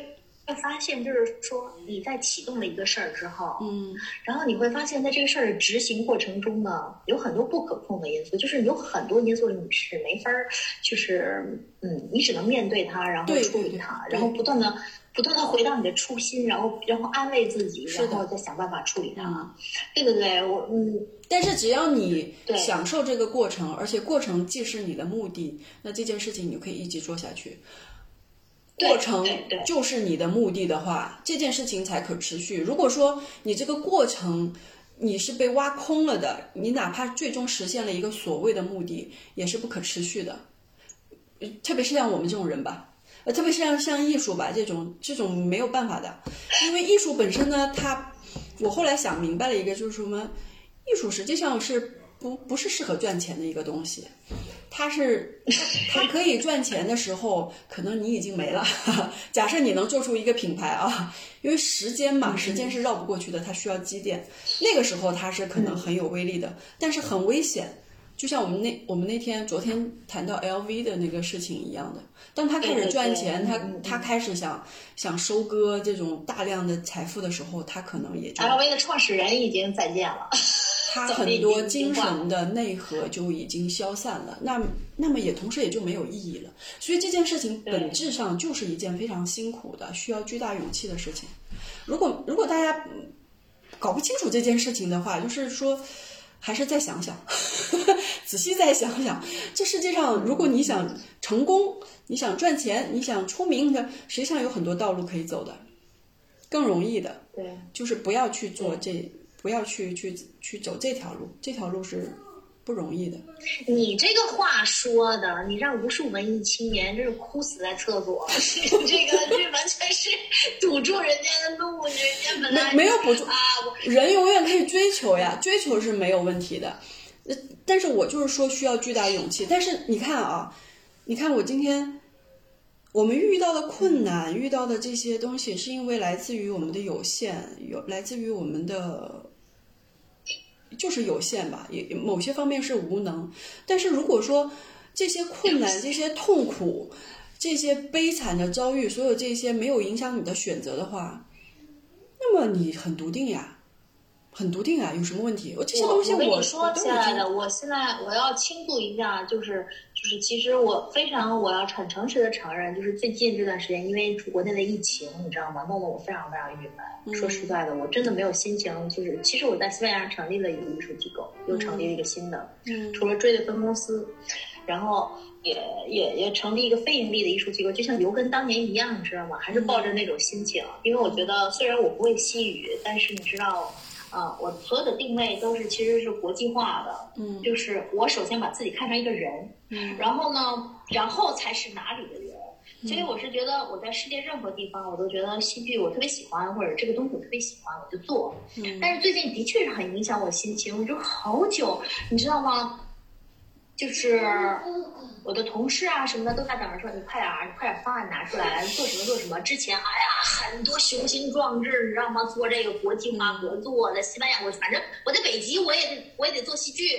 Speaker 2: 发现，就是说你在启动了一个事儿之后，
Speaker 1: 嗯
Speaker 2: 然后你会发现在这个事儿的执行过程中呢，有很多不可控的因素，就是有很多因素你是没法儿，就是嗯，你只能面对它，然后处理它，然后不断的。不断的回到你的初心，然后然后安慰自己，然后再想办法处理它。
Speaker 1: 嗯
Speaker 2: 对对对，我嗯，
Speaker 1: 但是只要你享受这个过程，而且过程既是你的目的，那这件事情你就可以一直做下去。过程就是你的目的的话，这件事情才可持续。如果说你这个过程你是被挖空了的，你哪怕最终实现了一个所谓的目的，也是不可持续的。呃特别是像我们这种人吧，呃，特别像像艺术吧这种这种没有办法的，因为艺术本身呢，它我后来想明白了一个，就是什么，艺术实际上是不不是适合赚钱的一个东西。它是它可以赚钱的时候，可能你已经没了。假设你能做出一个品牌啊，因为时间嘛，时间是绕不过去的，它需要积淀。那个时候它是可能很有威力的，但是很危险。就像我们那我们那天昨天谈到 LV 的那个事情一样的，当他开始赚钱，他
Speaker 2: 对对对嗯
Speaker 1: 他开始想想收割这种大量的财富的时候，他可能也就
Speaker 2: LV 的创始人已经再见了。
Speaker 1: 他很多精神的内核就已经消散了，那那么也同时也就没有意义了。所以这件事情本质上就是一件非常辛苦的、需要巨大勇气的事情。如果如果大家嗯搞不清楚这件事情的话，就是说。还是再想想，仔细再想想，这世界上如果你想成功，你想赚钱，你想出名的，实际上有很多道路可以走的，更容易的。
Speaker 2: 对，
Speaker 1: 就是不要去做这，不要去去去走这条路，这条路是不容易的。
Speaker 2: 你这个话说的，你让无数文艺青年真是哭死在厕所。这个这完全是堵住人家的路，人家本来
Speaker 1: 没没有补助
Speaker 2: 啊，
Speaker 1: 人永远可以追求呀，追求是没有问题的。呃，但是我就是说需要巨大勇气。但是你看啊，你看我今天我们遇到的困难，遇到的这些东西，是因为来自于我们的有限，有来自于我们的就是有限吧，也某些方面是无能。但是如果说这些困难、这些痛苦、这些悲惨的遭遇，所有这些没有影响你的选择的话，那么你很笃定呀，很笃定啊，有什么问题？我这些东西
Speaker 2: 我跟你说，亲爱的，我现在我要倾诉一下，就是就是，其实我非常我要很诚实的承认，就是最近这段时间，因为国内的疫情，你知道吗，弄得我非常非常郁闷。说实在的，我真的没有心情。就是其实我在西班牙成立了一个艺术机构，又成立了一个新的，
Speaker 1: 嗯
Speaker 2: 除了追的分公司，然后也也也成立一个非盈利的艺术机构，就像刘根当年一样，你知道吗？还是抱着那种心情，因为我觉得虽然我不会西语，但是你知道。啊、我所有的定位都是其实是国际化的，
Speaker 1: 嗯
Speaker 2: 就是我首先把自己看成一个人，
Speaker 1: 嗯
Speaker 2: 然后呢，然后才是哪里的人。所以我是觉得我在世界任何地方，我都觉得戏剧我特别喜欢，或者这个东西我特别喜欢，我就做。
Speaker 1: 嗯
Speaker 2: 但是最近的确是很影响我心情，我就好久，你知道吗？就是我的同事啊什么的都在等着说你快点儿，你快点方案拿出来，做什么做什么。之前哎呀，很多雄心壮志，你知道吗？做这个国际化合作，的西班牙，我反正我在北极，我也得我也得做戏剧，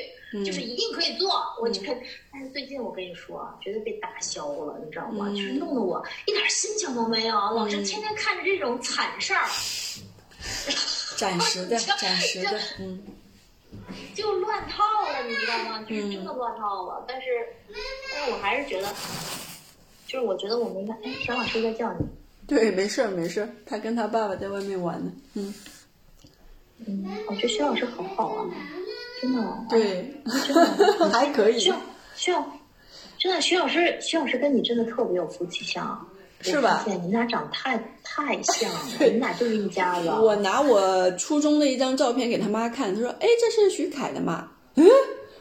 Speaker 2: 就是一定可以做。我就看，但是最近我跟你说，啊绝对被打消了，你知道吗？
Speaker 1: 嗯
Speaker 2: 就是弄得我一点心情都没有，老是天天看着这种惨事儿。
Speaker 1: 暂时的，暂时的，嗯
Speaker 2: 就乱套了，你知道吗？就是真的乱套了。但是，但是我还是觉得，就是我觉得我们应该，哎，田老师在叫你。
Speaker 1: 对，没事儿没事儿，他跟他爸爸在外面玩呢，嗯，
Speaker 2: 嗯，我觉得徐老师好好啊，真的。
Speaker 1: 对，
Speaker 2: 真的。
Speaker 1: 还可以
Speaker 2: 徐，徐老，真的，徐老师，徐老师跟你真的特别有夫妻相。
Speaker 1: 是吧
Speaker 2: 你们俩长得太太像了，你们俩就是一家子。
Speaker 1: 我拿我初中的一张照片给他妈看，他说：“哎，这是徐凯的吗？”嗯，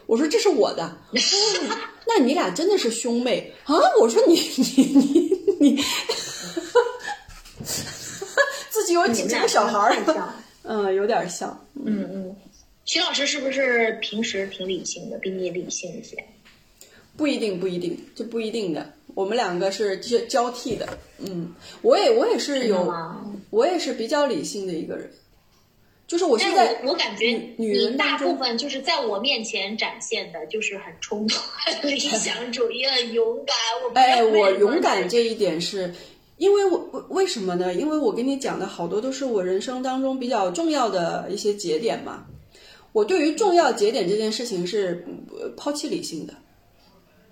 Speaker 1: 我说这是我的。哦 那你俩真的是兄妹啊？我说你你你你，自己有几几个小孩儿
Speaker 2: 你们俩真的太像，
Speaker 1: 嗯，有点像。
Speaker 2: 嗯嗯。徐老师是不是平时挺理性的，比你理性一些？
Speaker 1: 不一定，不一定，这不一定的。我们两个是交交替的，嗯，我也我也是有，
Speaker 2: 吗
Speaker 1: 我也是比较理性的一个人，就是我现在
Speaker 2: 我感觉
Speaker 1: 女人
Speaker 2: 大部分就是在我面前展现的就是很冲动、很 理想主义、很勇敢。我
Speaker 1: 哎，我勇敢这一点是，因为我为为什么呢？因为我跟你讲的好多都是我人生当中比较重要的一些节点嘛。我对于重要节点这件事情是呃抛弃理性的，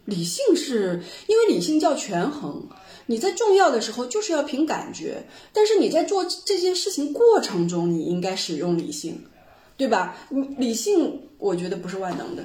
Speaker 1: 理性是因为理性叫权衡，你在重要的时候就是要凭感觉，但是你在做这件事情过程中，你应该使用理性，对吧？你理性我觉得不是万能的。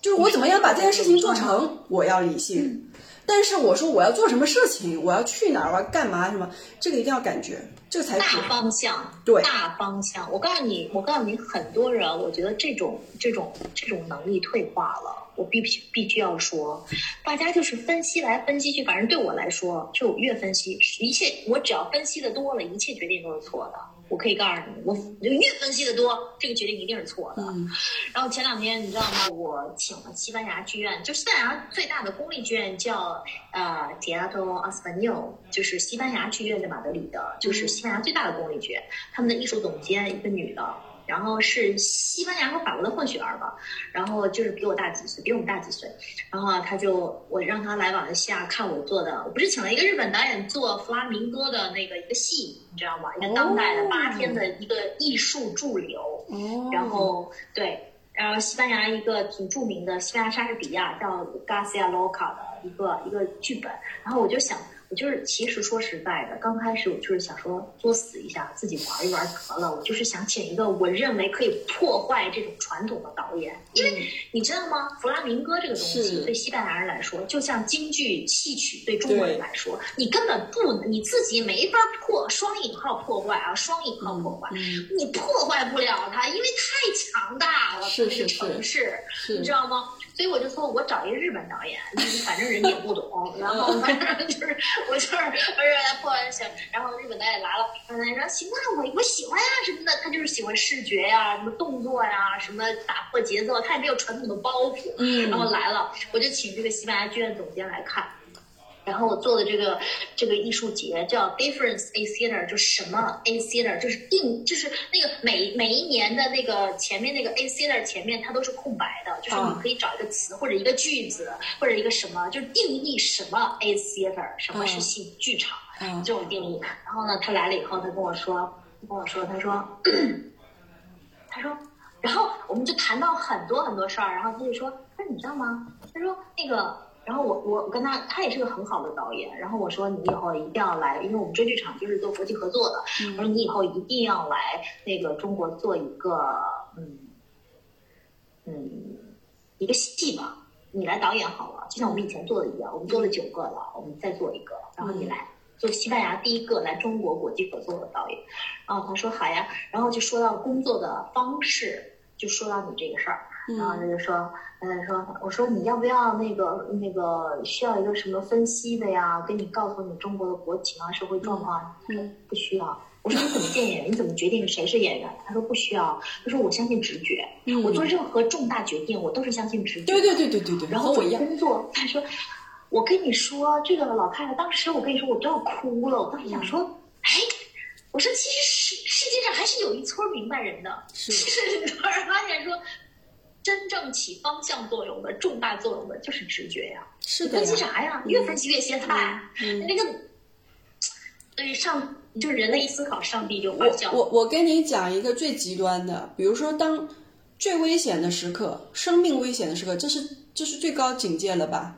Speaker 1: 就是我怎么样把这件事情做成，我要理性。但是我说我要做什么事情，我要去哪儿，我要干嘛，什么这个一定要感觉，这个才
Speaker 2: 大。方向，
Speaker 1: 对
Speaker 2: 大方向。我告诉你，我告诉你，很多人，我觉得这种这种这种能力退化了。我必须必须要说，大家就是分析来分析去，反正对我来说，就越分析，一切我只要分析的多了，一切决定都是错的。我可以告诉你，我就越分析的多，这个决定一定是错的。
Speaker 1: 嗯
Speaker 2: 然后前两天你知道吗？我请了西班牙剧院，就西班牙最大的公立剧院叫呃 Teatro Español，就是西班牙剧院在马德里的，就是西班牙最大的公立剧院。他们的艺术总监一个女的，然后是西班牙和法国的混血儿吧，然后就是比我大几岁，比我们大几岁。然后他就我让他来马来西亚看我做的，我不是请了一个日本导演做弗拉明戈的那个一个戏，你知道吗？一个当代的
Speaker 1: 哦
Speaker 2: 八天的一个艺术驻留。
Speaker 1: 哦，
Speaker 2: 然后对，然后西班牙一个挺著名的西班牙莎士比亚叫 Garcia Lorca 的一个一个剧本，然后我就想，我就是其实说实在的，刚开始我就是想说作死一下，自己玩一玩得了，我就是想请一个我认为可以破坏这种传统的导演，因为你知道吗？弗拉明戈这个东西对西班牙人来说，就像京剧戏曲对中国人来说，你根本不能你自己没法破双引号破坏啊，双引号破坏。
Speaker 1: 嗯，
Speaker 2: 你破坏不了它，因为太强大了，
Speaker 1: 是
Speaker 2: 这个城市，你知道吗？所以我就说，我找一个日本导演，反正人家也不懂，然后反正就是我就是我是来破坏行，然后日本导演来了，然后他说行啊，我我喜欢呀、什么的，他就是喜欢视觉呀、什么动作呀、什么打破节奏，他也没有传统的包袱，
Speaker 1: 嗯
Speaker 2: 然后来了，我就请这个西班牙剧院总监来看。然后我做的这个这个艺术节叫 Difference A Theater，就什么 A Theater，就是定就是那个每每一年的那个前面那个 A Theater 前面它都是空白的，就是
Speaker 1: 啊
Speaker 2: 你可以找一个词或者一个句子或者一个什么，就是定义什么 A Theater，什么是
Speaker 1: 嗯
Speaker 2: 戏剧场。
Speaker 1: 嗯
Speaker 2: 这种定义。然后呢，他来了以后，他跟我说，他跟我说，他说，他说，然后我们就谈到很多很多事儿，然后他就说，他说你知道吗？他说那个。然后我我跟他，他也是个很好的导演。然后我说你以后一定要来，因为我们追剧场就是做国际合作的。我说你以后一定要来那个中国做一个嗯嗯一个戏吧，你来导演好了，就像我们以前做的一样，我们做了九个了，我们再做一个，然后你来。做西班牙第一个来中国国际合作的导演，然后他说好呀，然后就说到工作的方式，就说到你这个事儿，然后他就说，他就说，我说你要不要那个那个需要一个什么分析的呀？跟你告诉你中国的国情啊、社会状况啊，他说不需要。我说你怎么见演员？你怎么决定谁是演员？他说不需要。他说我相信直觉，
Speaker 1: 嗯
Speaker 2: 我做任何重大决定我都是相信直觉。
Speaker 1: 对对对对对对，
Speaker 2: 然后
Speaker 1: 我一。
Speaker 2: 工作，他说，我跟你说，这个老太太当时我跟你说，我都要哭了。我当时想说，哎，我说其实世世界上还是有一撮明白人的，
Speaker 1: 是
Speaker 2: 是突然发现说，真正起方向作用的、重大作用的就是直觉呀。
Speaker 1: 是的
Speaker 2: 分析，啥呀？越分析越歇菜。
Speaker 1: 嗯
Speaker 2: 那个，所以上就是人类一思考，上帝就发
Speaker 1: 我。我我跟你讲一个最极端的，比如说当最危险的时刻，生命危险的时刻，这是这是最高警戒了吧？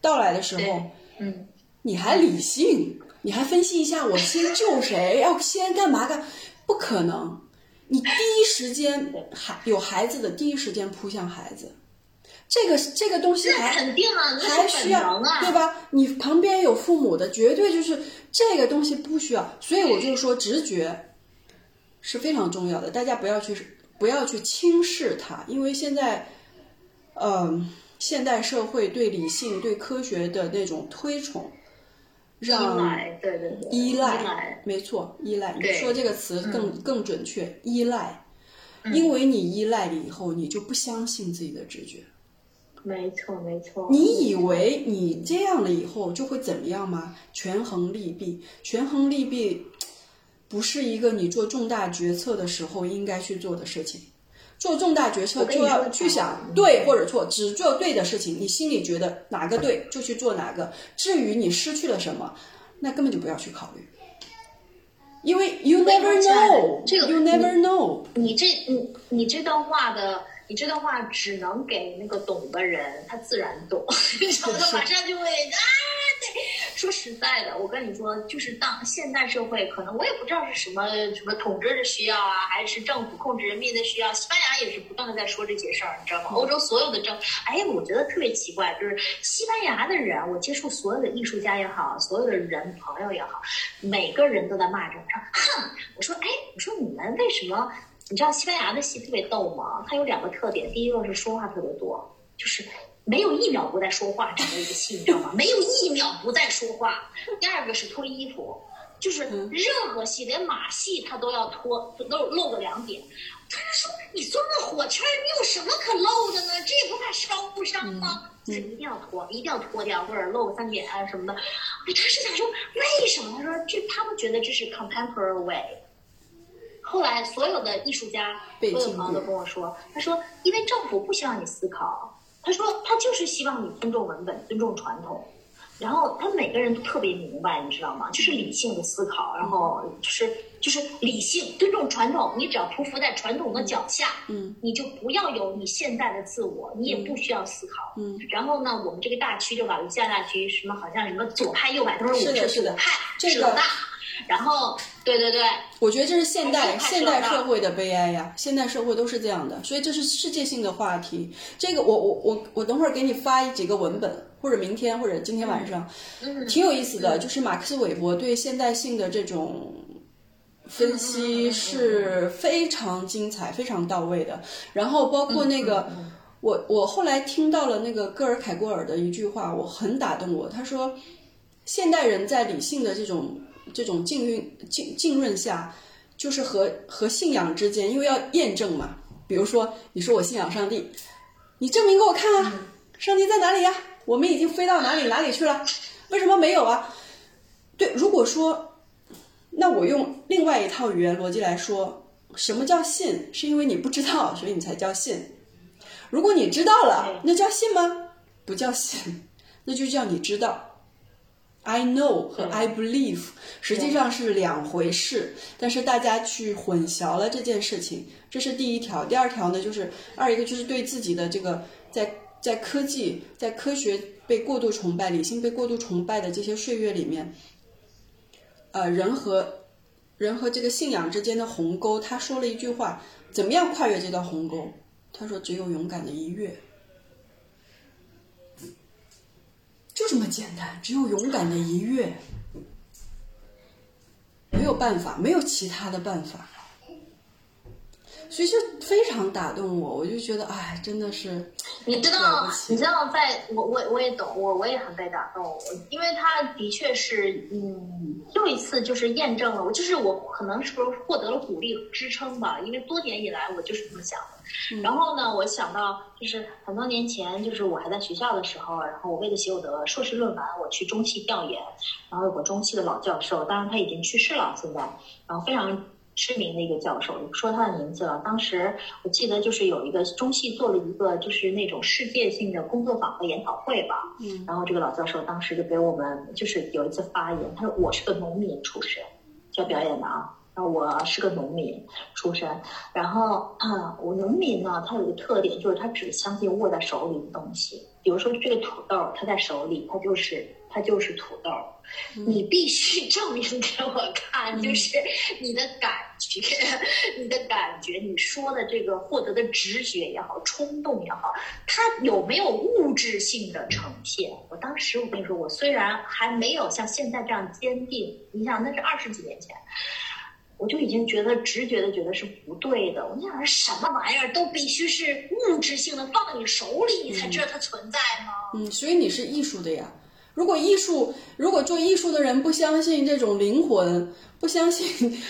Speaker 1: 到来的时候，
Speaker 2: 嗯，
Speaker 1: 你还理性，你还分析一下我先救谁，要先干嘛干？不可能，你第一时间孩有孩子的第一时间扑向孩子，这个这个东西
Speaker 2: 那
Speaker 1: 还
Speaker 2: 肯定啊，
Speaker 1: 还需要
Speaker 2: 啊，
Speaker 1: 对吧？你旁边有父母的，绝对就是这个东西不需要。所以我就说，直觉是非常重要的，大家不要去不要去轻视它，因为现在，嗯、现代社会对理性、对科学的那种推崇，
Speaker 2: 依
Speaker 1: 让
Speaker 2: 赖，对对对，
Speaker 1: 依
Speaker 2: 赖，
Speaker 1: 没错，依赖。你说这个词更、更准确，依赖。因为你依赖了以后，你就不相信自己的直觉。
Speaker 2: 没错没错。
Speaker 1: 你以为你这样了以后就会怎么样吗？权衡利弊，权衡利弊，不是一个你做重大决策的时候应该去做的事情。做重大决策就要去想对或者错，只做对的事情，你心里觉得哪个对就去做哪个。至于你失去了什么，那根本就不要去考虑，因为 you never
Speaker 2: 亲爱的
Speaker 1: know，
Speaker 2: 这个
Speaker 1: you never know。
Speaker 2: 你这你你这段话的，你这段话只能给那个懂的人，他自然懂，然后他马上就会啊，对。说实在的，我跟你说，就是当现代社会，可能我也不知道是什么什么统治的需要啊，还是政府控制人民的需要。西班牙也是不断的在说这些事儿，你知道吗？欧洲所有的政，哎，我觉得特别奇怪，就是西班牙的人，我接触所有的艺术家也好，所有的人朋友也好，每个人都在骂着我说，哼，我说，哎，我说你们为什么？你知道西班牙的戏特别逗吗？它有两个特点，第一个是说话特别多，就是没有一秒不在说话，整个一个戏，你知道吗？没有一秒不在说话。第二个是脱衣服，就是任何戏，连马戏他都要脱，都露个两点。他说：“你坐那火圈，你有什么可露的呢？这也不怕烧不伤吗？就是一定要脱，一定要脱掉，或者露个三点啊什么的。”我当时想说，为什么？他说这他们觉得这是 contemporary way。后来所有的艺术家、
Speaker 1: 被
Speaker 2: 所有朋友都跟我说，他说，因为政府不希望你思考，他说他就是希望你尊重文本、尊重传统。然后他每个人都特别明白，你知道吗？就是理性的思考，然后就是就是理性尊重传统。你只要匍匐在传统的脚下，
Speaker 1: 嗯，
Speaker 2: 你就不要有你现在的自我，你也不需要思考，
Speaker 1: 嗯。
Speaker 2: 然后呢，我们这个大区就瓦卢西亚大区，什么好像什么左派右派都是我
Speaker 1: 是的
Speaker 2: 们
Speaker 1: 是的
Speaker 2: 左派
Speaker 1: 这个
Speaker 2: 是老大。然后，对对对，
Speaker 1: 我觉得这是现代现代社会的悲哀呀，现代社会都是这样的，所以这是世界性的话题。这个我我我我等会儿给你发几个文本，或者明天或者今天晚上，
Speaker 2: 嗯，
Speaker 1: 挺有意思的。就是马克思韦伯对现代性的这种分析是非常精彩、非常到位的。然后包括那个，我我后来听到了那个戈尔凯郭尔的一句话，我很打动我。他说，现代人在理性的这种这种浸润浸浸润下，就是和和信仰之间，因为要验证嘛。比如说，你说我信仰上帝，你证明给我看啊，上帝在哪里呀、我们已经飞到哪里哪里去了？为什么没有啊？对，如果说，那我用另外一套语言逻辑来说，什么叫信？是因为你不知道，所以你才叫信。如果你知道了，那叫信吗？不叫信，那就叫你知道。I know 和 I believe 实际上是两回事，但是大家去混淆了这件事情，这是第一条。第二条呢，就是二一个就是对自己的这个在在科技、在科学被过度崇拜、理性被过度崇拜的这些岁月里面，呃，人和人和这个信仰之间的鸿沟，他说了一句话：怎么样跨越这道鸿沟？他说：只有勇敢的一跃。就这么简单，只有勇敢的一跃，没有办法，没有其他的办法，所以就非常打动我，我就觉得，哎，真的是，
Speaker 2: 你知道你知道在，我我我也懂，我我也很被打动，我因为他的确是，嗯，又一次就是验证了我，就是我可能是不是获得了鼓励和支撑吧，因为多年以来我就是这么想的。然后呢，我想到就是很多年前，就是我还在学校的时候，然后我为了写我的硕士论文，我去中戏调研，然后有个中戏的老教授，当然他已经去世了，现在，然后非常。知名的一个教授，我不说他的名字了。当时我记得就是有一个中戏做了一个就是那种世界性的工作坊和研讨会吧，
Speaker 1: 嗯
Speaker 2: 然后这个老教授当时就给我们就是有一次发言，他说我是个农民出身，就要表演的啊。我是个农民出身，然后啊，我农民呢，他有一个特点，就是他只相信握在手里的东西。比如说这个土豆，它在手里，它就是它就是土豆。你必须 证明给我看，就是你的感觉，你的感觉，你说的这个获得的直觉也好，冲动也好，它有没有物质性的呈现？我当时我跟你说，我虽然还没有像现在这样坚定，你想那是二十几年前。我就已经觉得直觉的觉得是不对的，我想什么玩意儿都必须是物质性的放你手里，你才知道它存在吗？
Speaker 1: 嗯，所以你是艺术的呀。如果艺术，如果做艺术的人不相信这种灵魂，不相信，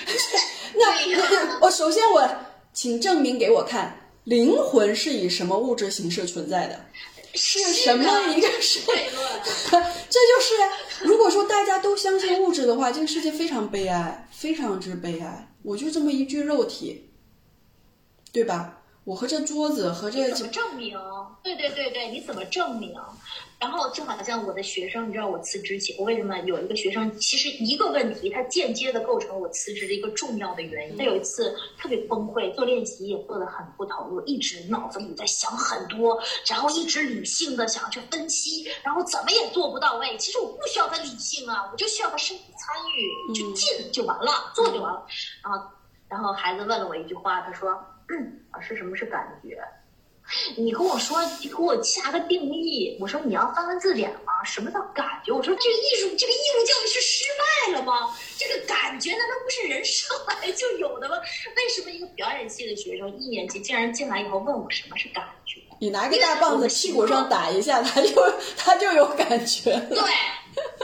Speaker 1: 那 我首先我请证明给我看，灵魂是以什么物质形式存在的？是什么一个世界？这就是 如果说大家都相信物质的话，这个世界非常悲哀，非常之悲哀。我就这么一具肉体，对吧？我和这桌子和这
Speaker 2: 怎么证明？对对对对，你怎么证明？然后就好像我的学生，你知道我辞职前，我为什么有一个学生？其实一个问题，它间接的构成我辞职的一个重要的原因。他有一次特别崩溃，做练习也做的很不投入，一直脑子里在想很多，然后一直理性的想要去分析，然后怎么也做不到位。其实我不需要他理性啊，我就需要他身体参与，就进就完了，做就完了。然后，然后孩子问了我一句话，他说。嗯，老师，什么是感觉？你跟我说，你给我下个定义。我说你要翻翻字典吗？什么叫感觉？我说这个艺术，这个艺术教育是失败了吗？这个感觉难道不是人生来就有的吗？为什么一个表演系的学生一年级竟然进来以后问我什么是感觉？
Speaker 1: 你拿个大棒子屁股上打一下，他就他就有感觉。
Speaker 2: 对。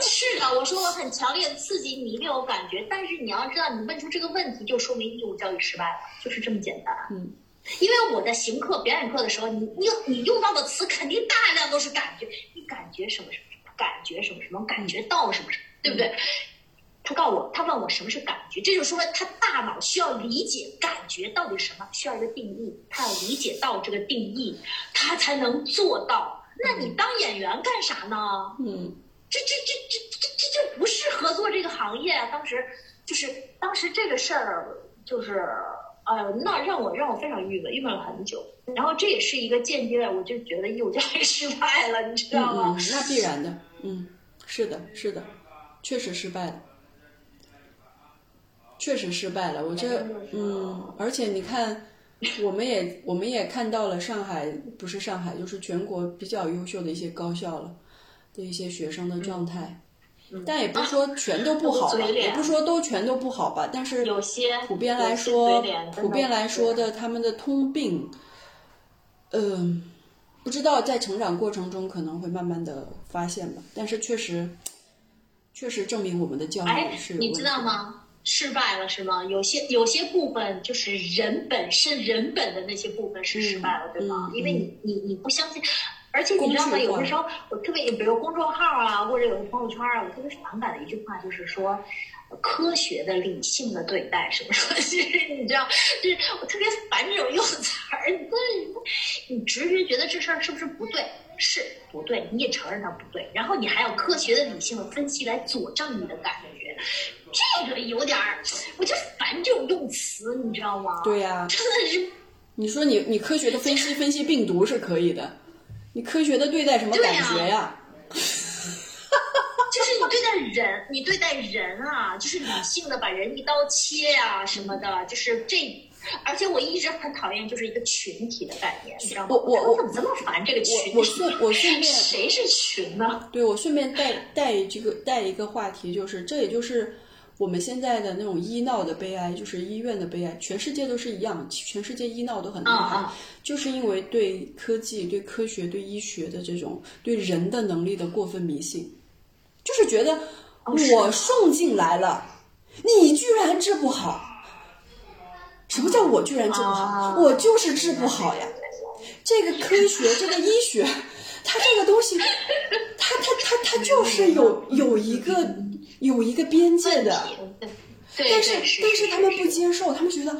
Speaker 2: 是的，我说我很强烈的刺激你，没有感觉。但是你要知道，你问出这个问题，就说明义务教育失败了，就是这么简单。
Speaker 1: 嗯，
Speaker 2: 因为我在行课、表演课的时候，你你你用到的词肯定大量都是感觉，你感觉什么什么，感觉什么什么，感觉到什么什么，对不对？他告诉我，他问我什么是感觉，这就说明他大脑需要理解感觉到底什么，需要一个定义，他要理解到这个定义，他才能做到。那你当演员干啥呢？
Speaker 1: 嗯。
Speaker 2: 这这这这这这就不适合做这个行业啊！当时就是当时这个事儿，就是哎呦，那让我让我非常郁闷，郁闷了很久。然后这也是一个间接的，我就觉得义务教育失败了，你知道
Speaker 1: 吗？那必然的，嗯，是的，是的，确实失败了，确实失败了。我这嗯，而且你看，我们也我们也看到了上海，不是上海，就是全国比较优秀的一些高校了。的一些学生的状态，但也不是说全都不好，也不是说都全都不好吧。但是
Speaker 2: 有些
Speaker 1: 普遍来说，普遍来说的他们的通病，嗯，不知道在成长过程中可能会慢慢的发现吧。但是确实，确实证明我们的教育是
Speaker 2: 你知道吗？失败了是吗？有些有些部分就是人本身人本的那些部分是失败了，对吗？因为你你你不相信。而且你知道吗？有的时候我特别，比如公众号啊，或者有的朋友圈啊，我特别反感的一句话就是说，科学的、理性的对待什么什么，其实你知道，就是我特别烦这种用词儿。你你直觉觉得这事儿是不是不对？是不对，你也承认它不对，然后你还要科学的、理性的分析来佐证你的感觉，这个有点儿，我就烦这种用词，你知道吗？
Speaker 1: 对呀，
Speaker 2: 真的是。
Speaker 1: 你说你你科学的分析分析病毒是可以的。你科学的对待什么感觉呀？
Speaker 2: 就是你对待人，你对待人啊，就是理性的把人一刀切呀什么的，就是这。而且我一直很讨厌就是一个群体的概念，你知道吗？我
Speaker 1: 我
Speaker 2: 我怎么这么烦这个群体？
Speaker 1: 我顺我顺便
Speaker 2: 谁是群呢？
Speaker 1: 对，我顺便带带这个带一个话题，就是这也就是。我们现在的那种医闹的悲哀，就是医院的悲哀，全世界都是一样，全世界医闹都很厉害，就是因为对科技、对科学、对医学的这种对人的能力的过分迷信，就是觉得我送进来了，你居然治不好？什么叫我居然治不好？我就是治不好呀！这个科学，这个医学，它这个东西，它它它它就是有有一个。有一个边界的，但是但是他们不接受，他们觉得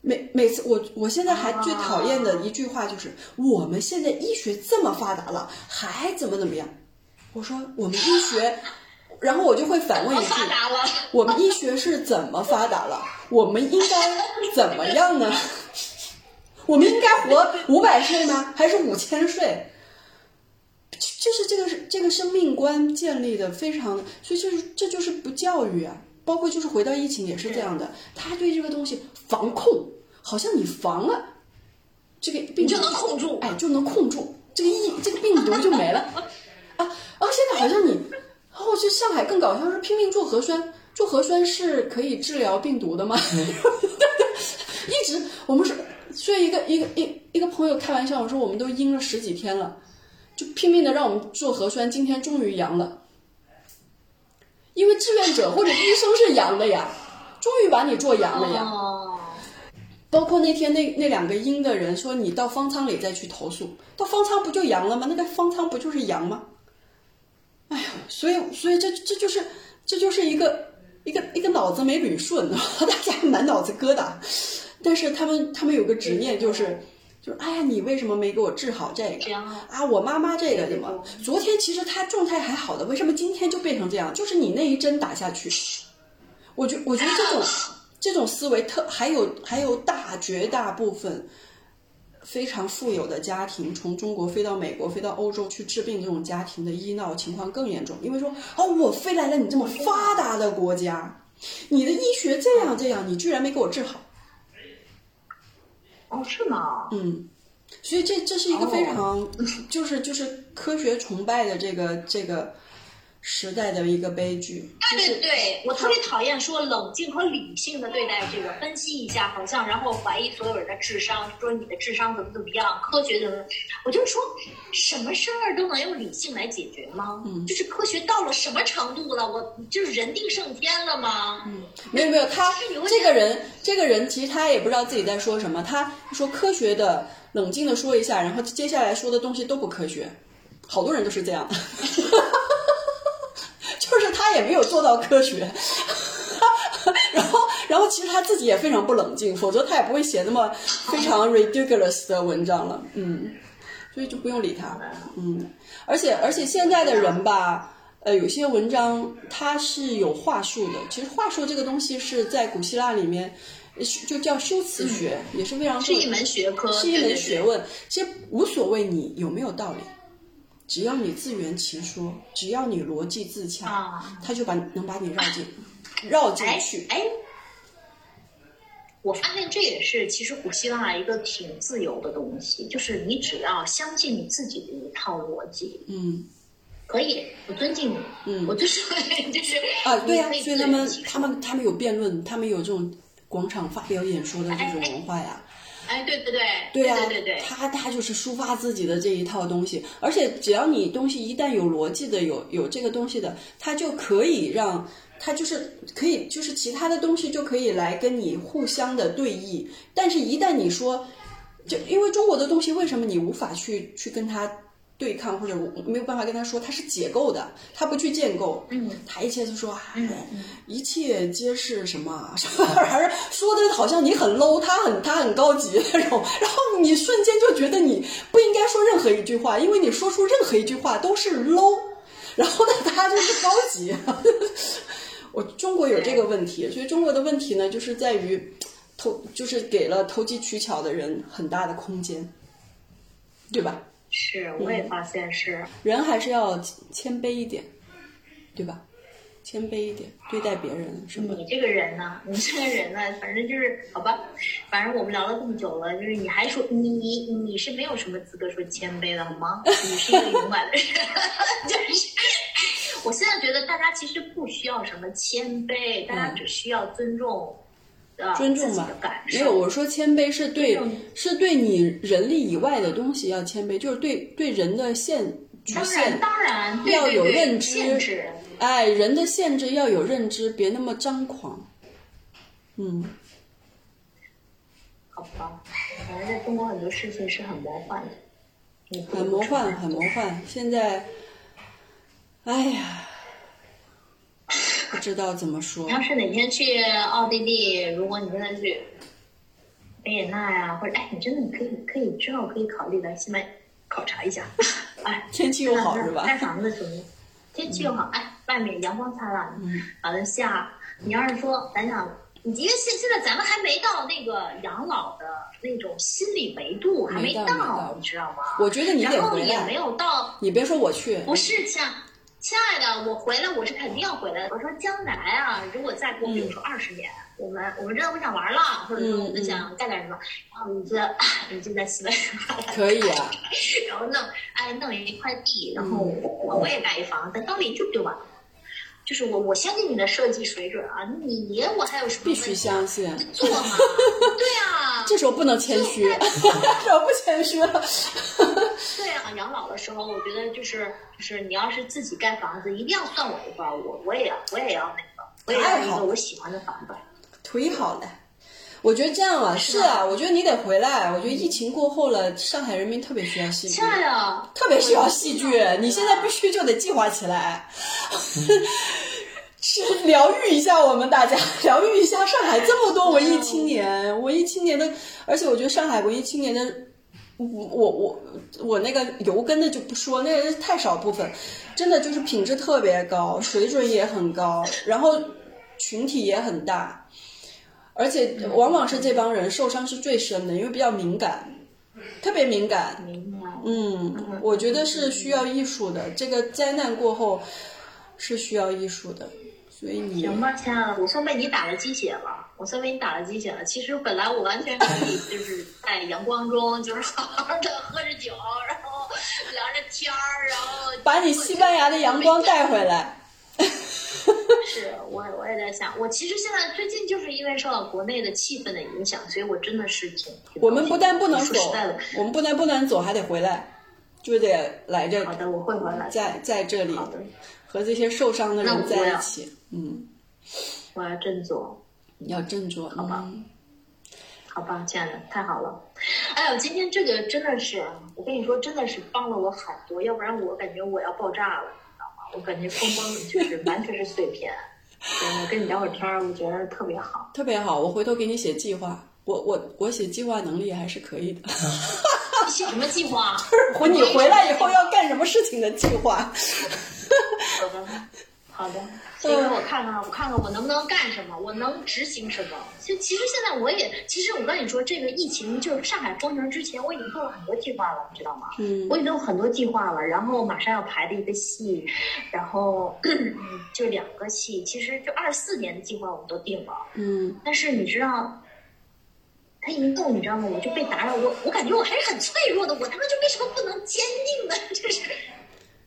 Speaker 1: 每每次我我现在还最讨厌的一句话就是我们现在医学这么发达了，还怎么怎么样？我说我们医学，然后我就会反问一句：我们医学是怎么发达了？我们应该怎么样呢？我们应该活五百岁吗？还是五千岁？就是这个是这个生命观建立的非常，所以就是这就是不教育啊，包括就是回到疫情也是这样的，他对这个东西防控，好像你防了这个病
Speaker 2: 就能控住，
Speaker 1: 哎，就能控住这个疫这个病毒就没了啊啊！现在好像你，然后去上海更搞笑是拼命做核酸，做核酸是可以治疗病毒的吗？一直我们是，所以一个一个一一个朋友开玩笑，我说我们都阴了十几天了。就拼命的让我们做核酸，今天终于阳了，因为志愿者或者医生是阳的呀，终于把你做阳了呀。包括那天那那两个阴的人说你到方舱里再去投诉，到方舱不就阳了吗？那个方舱不就是阳吗？哎呀，所以所以这这就是这就是一个一个一个脑子没捋顺，大家满脑子疙瘩。但是他们他们有个执念，就是就是哎呀，你为什么没给我治好这个啊？我妈妈这个怎么？昨天其实她状态还好的，为什么今天就变成这样？就是你那一针打下去，我觉我觉得这种这种思维特还有还有大绝大部分非常富有的家庭，从中国飞到美国、飞到欧洲去治病，这种家庭的医闹情况更严重，因为说哦，我飞来了你这么发达的国家，你的医学这样这样，你居然没给我治好。
Speaker 2: 哦，是吗？
Speaker 1: 嗯，所以这这是一个非常，就是就是科学崇拜的这个这个时代的一个悲剧。
Speaker 2: 对对对，我特别讨厌说冷静和理性的对待这个，分析一下，好像然后怀疑所有人的智商，说你的智商怎么怎么样，科学怎么？我就说，什么事儿都能用理性来解决吗？嗯，就是科学到了什么程度了？我就是人定胜天了吗？
Speaker 1: 嗯，没有没有，他这个人这个人其实他也不知道自己在说什么，他说科学的冷静的说一下，然后接下来说的东西都不科学，好多人都是这样的。就是他也没有做到科学，然后，然后其实他自己也非常不冷静，否则他也不会写那么非常 ridiculous 的文章了，嗯，所以就不用理他，嗯，而且而且现在的人吧，呃，有些文章它是有话术的，其实话术这个东西是在古希腊里面就叫修辞学，也是非常
Speaker 2: 是一门学科，
Speaker 1: 是一门学问，其实无所谓你有没有道理。只要你自圆其说，只要你逻辑自洽，他就把能把你绕进 绕进。去。
Speaker 2: 哎，我发现这也是其实古希腊一个挺自由的东西，就是你只要相信你自己的一套逻辑，
Speaker 1: 嗯，
Speaker 2: 可以，我尊敬你，
Speaker 1: 嗯，
Speaker 2: 我就是就是
Speaker 1: 啊，对呀，所以他们他们他们有辩论，他们有这种广场发表演说的这种文化呀。
Speaker 2: 哎，对对对，对
Speaker 1: 呀，
Speaker 2: 对对，
Speaker 1: 他他就是抒发自己的这一套东西，而且只要你东西一旦有逻辑的，有有这个东西的，他就可以让他就是可以就是其他的东西就可以来跟你互相的对弈，但是一旦你说，就因为中国的东西，为什么你无法去去跟他？对抗或者我没有办法跟他说，他是解构的，他不去建构，
Speaker 2: 嗯，
Speaker 1: 他一切都说，哎，一切皆是什么什么玩意儿，说的好像你很 low，他很他很高级那种，然后你瞬间就觉得你不应该说任何一句话，因为你说出任何一句话都是 low，然后呢，他就是高级。我中国有这个问题，所以中国的问题呢，就是在于投，就是给了投机取巧的人很大的空间，对吧？
Speaker 2: 是，我也发现是
Speaker 1: 人还是要谦卑一点，对吧？谦卑一点对待别人，是
Speaker 2: 你这个人呢？你这个人呢？反正就是好吧，反正我们聊了这么久了，就是你还说你你你是没有什么资格说谦卑的好吗？你是一个勇敢的人，就是我现在觉得大家其实不需要什么谦卑，大家只需要尊重。
Speaker 1: 尊重吧，没有我说谦卑是对，是对你人力以外的东西要谦卑，就是对对人的限局限，
Speaker 2: 当然
Speaker 1: 要有认
Speaker 2: 知，
Speaker 1: 哎，人的限制要有认知，别那么张狂。
Speaker 2: 嗯，好吧，反正在中国很多事情是很魔幻的，
Speaker 1: 很魔幻，很魔幻。现在，哎呀。不知道怎么说。
Speaker 2: 你要是哪天去奥地利，如果你真的去维也纳呀，或者哎，你真的你可以可以之后可以考虑来西麦考察一下。哎，
Speaker 1: 天气又好是吧？
Speaker 2: 盖房子什么？天气又好，哎，外面阳光灿烂。嗯。完了下，你要是说咱想，因为现现在咱们还没到那个养老的那种心理维度，还
Speaker 1: 没
Speaker 2: 到，你知道吗？
Speaker 1: 我觉得你得回
Speaker 2: 来。也没有到。
Speaker 1: 你别说我去。
Speaker 2: 不是像。亲爱的，我回来我是肯定要回来的。我说将来啊，如果再过比如说二十年，我们我们真的不想玩了，或者说我们想干点什么，然后你就 你就在西北
Speaker 1: 可以啊，
Speaker 2: 然后弄哎弄一块地，然后我我也盖一房，在当邻居不就完了。就是我我相信你的设计水准啊，你我还有什么
Speaker 1: 必须相信
Speaker 2: 做嘛？对呀，
Speaker 1: 这时候不能谦虚，这时候不谦虚了。
Speaker 2: 对啊，养老的时候，我觉得就是就是你要是自己盖房子，一定要算我一份我我也要我也要那个，我也要一个我喜欢的房子。
Speaker 1: 忒好了，我觉得这样啊，是啊，我觉得你得回来。我觉得疫情过后了，上海人民特别需要戏剧，特别需要戏剧。你现在必须就得计划起来，是疗愈一下我们大家，疗愈一下上海这么多文艺青年，文艺青年的，而且我觉得上海文艺青年的，我我我那个油根的就不说，那个太少部分，真的就是品质特别高，水准也很高，然后群体也很大。而且往往是这帮人受伤是最深的，因为比较敏感，特别敏感。嗯，我觉得是需要艺术的。这个灾难过后是需要艺术的，所以你
Speaker 2: 行吧，亲爱的，我算被你打了鸡血了，我算被你打了鸡血了。其实本来我完全可以就是在阳光中，就是好好的喝着酒，然后聊着天儿，然后
Speaker 1: 把你西班牙的阳光带回来。
Speaker 2: 是我，我也在想，我其实现在最近就是因为受到国内的气氛的影响，所以我真的是挺……
Speaker 1: 我们不但不能走，我们不但不能走，还得回来，就得来这。
Speaker 2: 好的，我会回来，
Speaker 1: 在在这里，
Speaker 2: 好的，
Speaker 1: 和这些受伤的人在一起。嗯，
Speaker 2: 我要振作，
Speaker 1: 要振作，
Speaker 2: 好吧？好吧，亲爱的，太好了。哎呦，今天这个真的是，我跟你说，真的是帮了我好多，要不然我感觉我要爆炸了。你知道吗我感觉光光就是完全是碎片，我跟你聊会儿天儿，我觉得特别好，
Speaker 1: 特别好。我回头给你写计划，我我我写计划能力还是可以的。
Speaker 2: 写什么计划？
Speaker 1: 回你回来以后要干什么事情的计划？
Speaker 2: 好的。所以我看看，我看看我能不能干什么，我能执行什么。就其实现在我也，其实我跟你说，这个疫情就是上海封城之前，我已经做了很多计划了，你知道吗？
Speaker 1: 嗯，
Speaker 2: 我已经有很多计划了，然后马上要排的一个戏，然后 就两个戏，其实就二四年的计划我们都定了。
Speaker 1: 嗯，
Speaker 2: 但是你知道，他一动，你知道吗？我就被打扰，我我感觉我还是很脆弱的，我他妈就为什么不能坚定呢？就是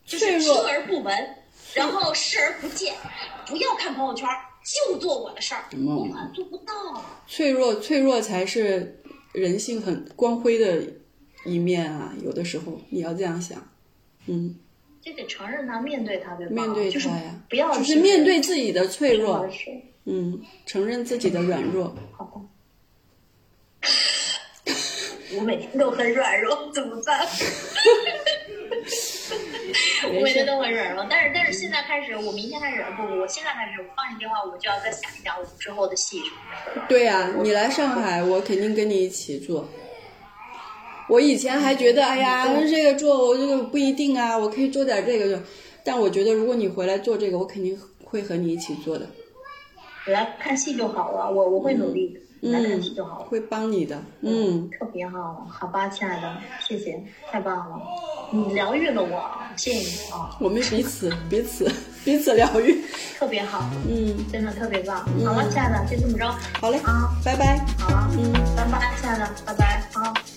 Speaker 2: 就是听而不闻。然后视而不见，不要看朋友圈，就做我的事儿。我做不到。
Speaker 1: 脆弱，脆弱才是人性很光辉的一面啊！有的时候你要这样想，
Speaker 2: 嗯。就得承认他，面对他，对吧？
Speaker 1: 面对
Speaker 2: 他
Speaker 1: 呀，
Speaker 2: 不要
Speaker 1: 就是面对自己的脆弱。嗯，承认自己的软弱。
Speaker 2: 好吧。我每天都很软弱，怎么办？我每天都很软弱，但是但是现在开始，我明天开始不不，我现在开始，我放下电话，我就要再想一想我们之后的戏什么的。
Speaker 1: 对呀，你来上海，我肯定跟你一起做。我以前还觉得，哎呀，这个做我这个不一定啊，我可以做点这个就，但我觉得如果你回来做这个，我肯定会和你一起做的。
Speaker 2: 我来看戏就好了，我我会努力。来看戏就好了，
Speaker 1: 会帮你的。嗯，
Speaker 2: 特别好，好吧，亲爱的，谢谢，太棒了，你疗愈了我，谢谢你啊。
Speaker 1: 我们彼此彼此 彼此疗愈，
Speaker 2: 特别好，
Speaker 1: 嗯，
Speaker 2: 真的特别棒。好了，亲爱的，就这么着。
Speaker 1: 好嘞，
Speaker 2: 啊，
Speaker 1: 拜拜。
Speaker 2: 好了，嗯，拜拜，亲爱的，拜拜。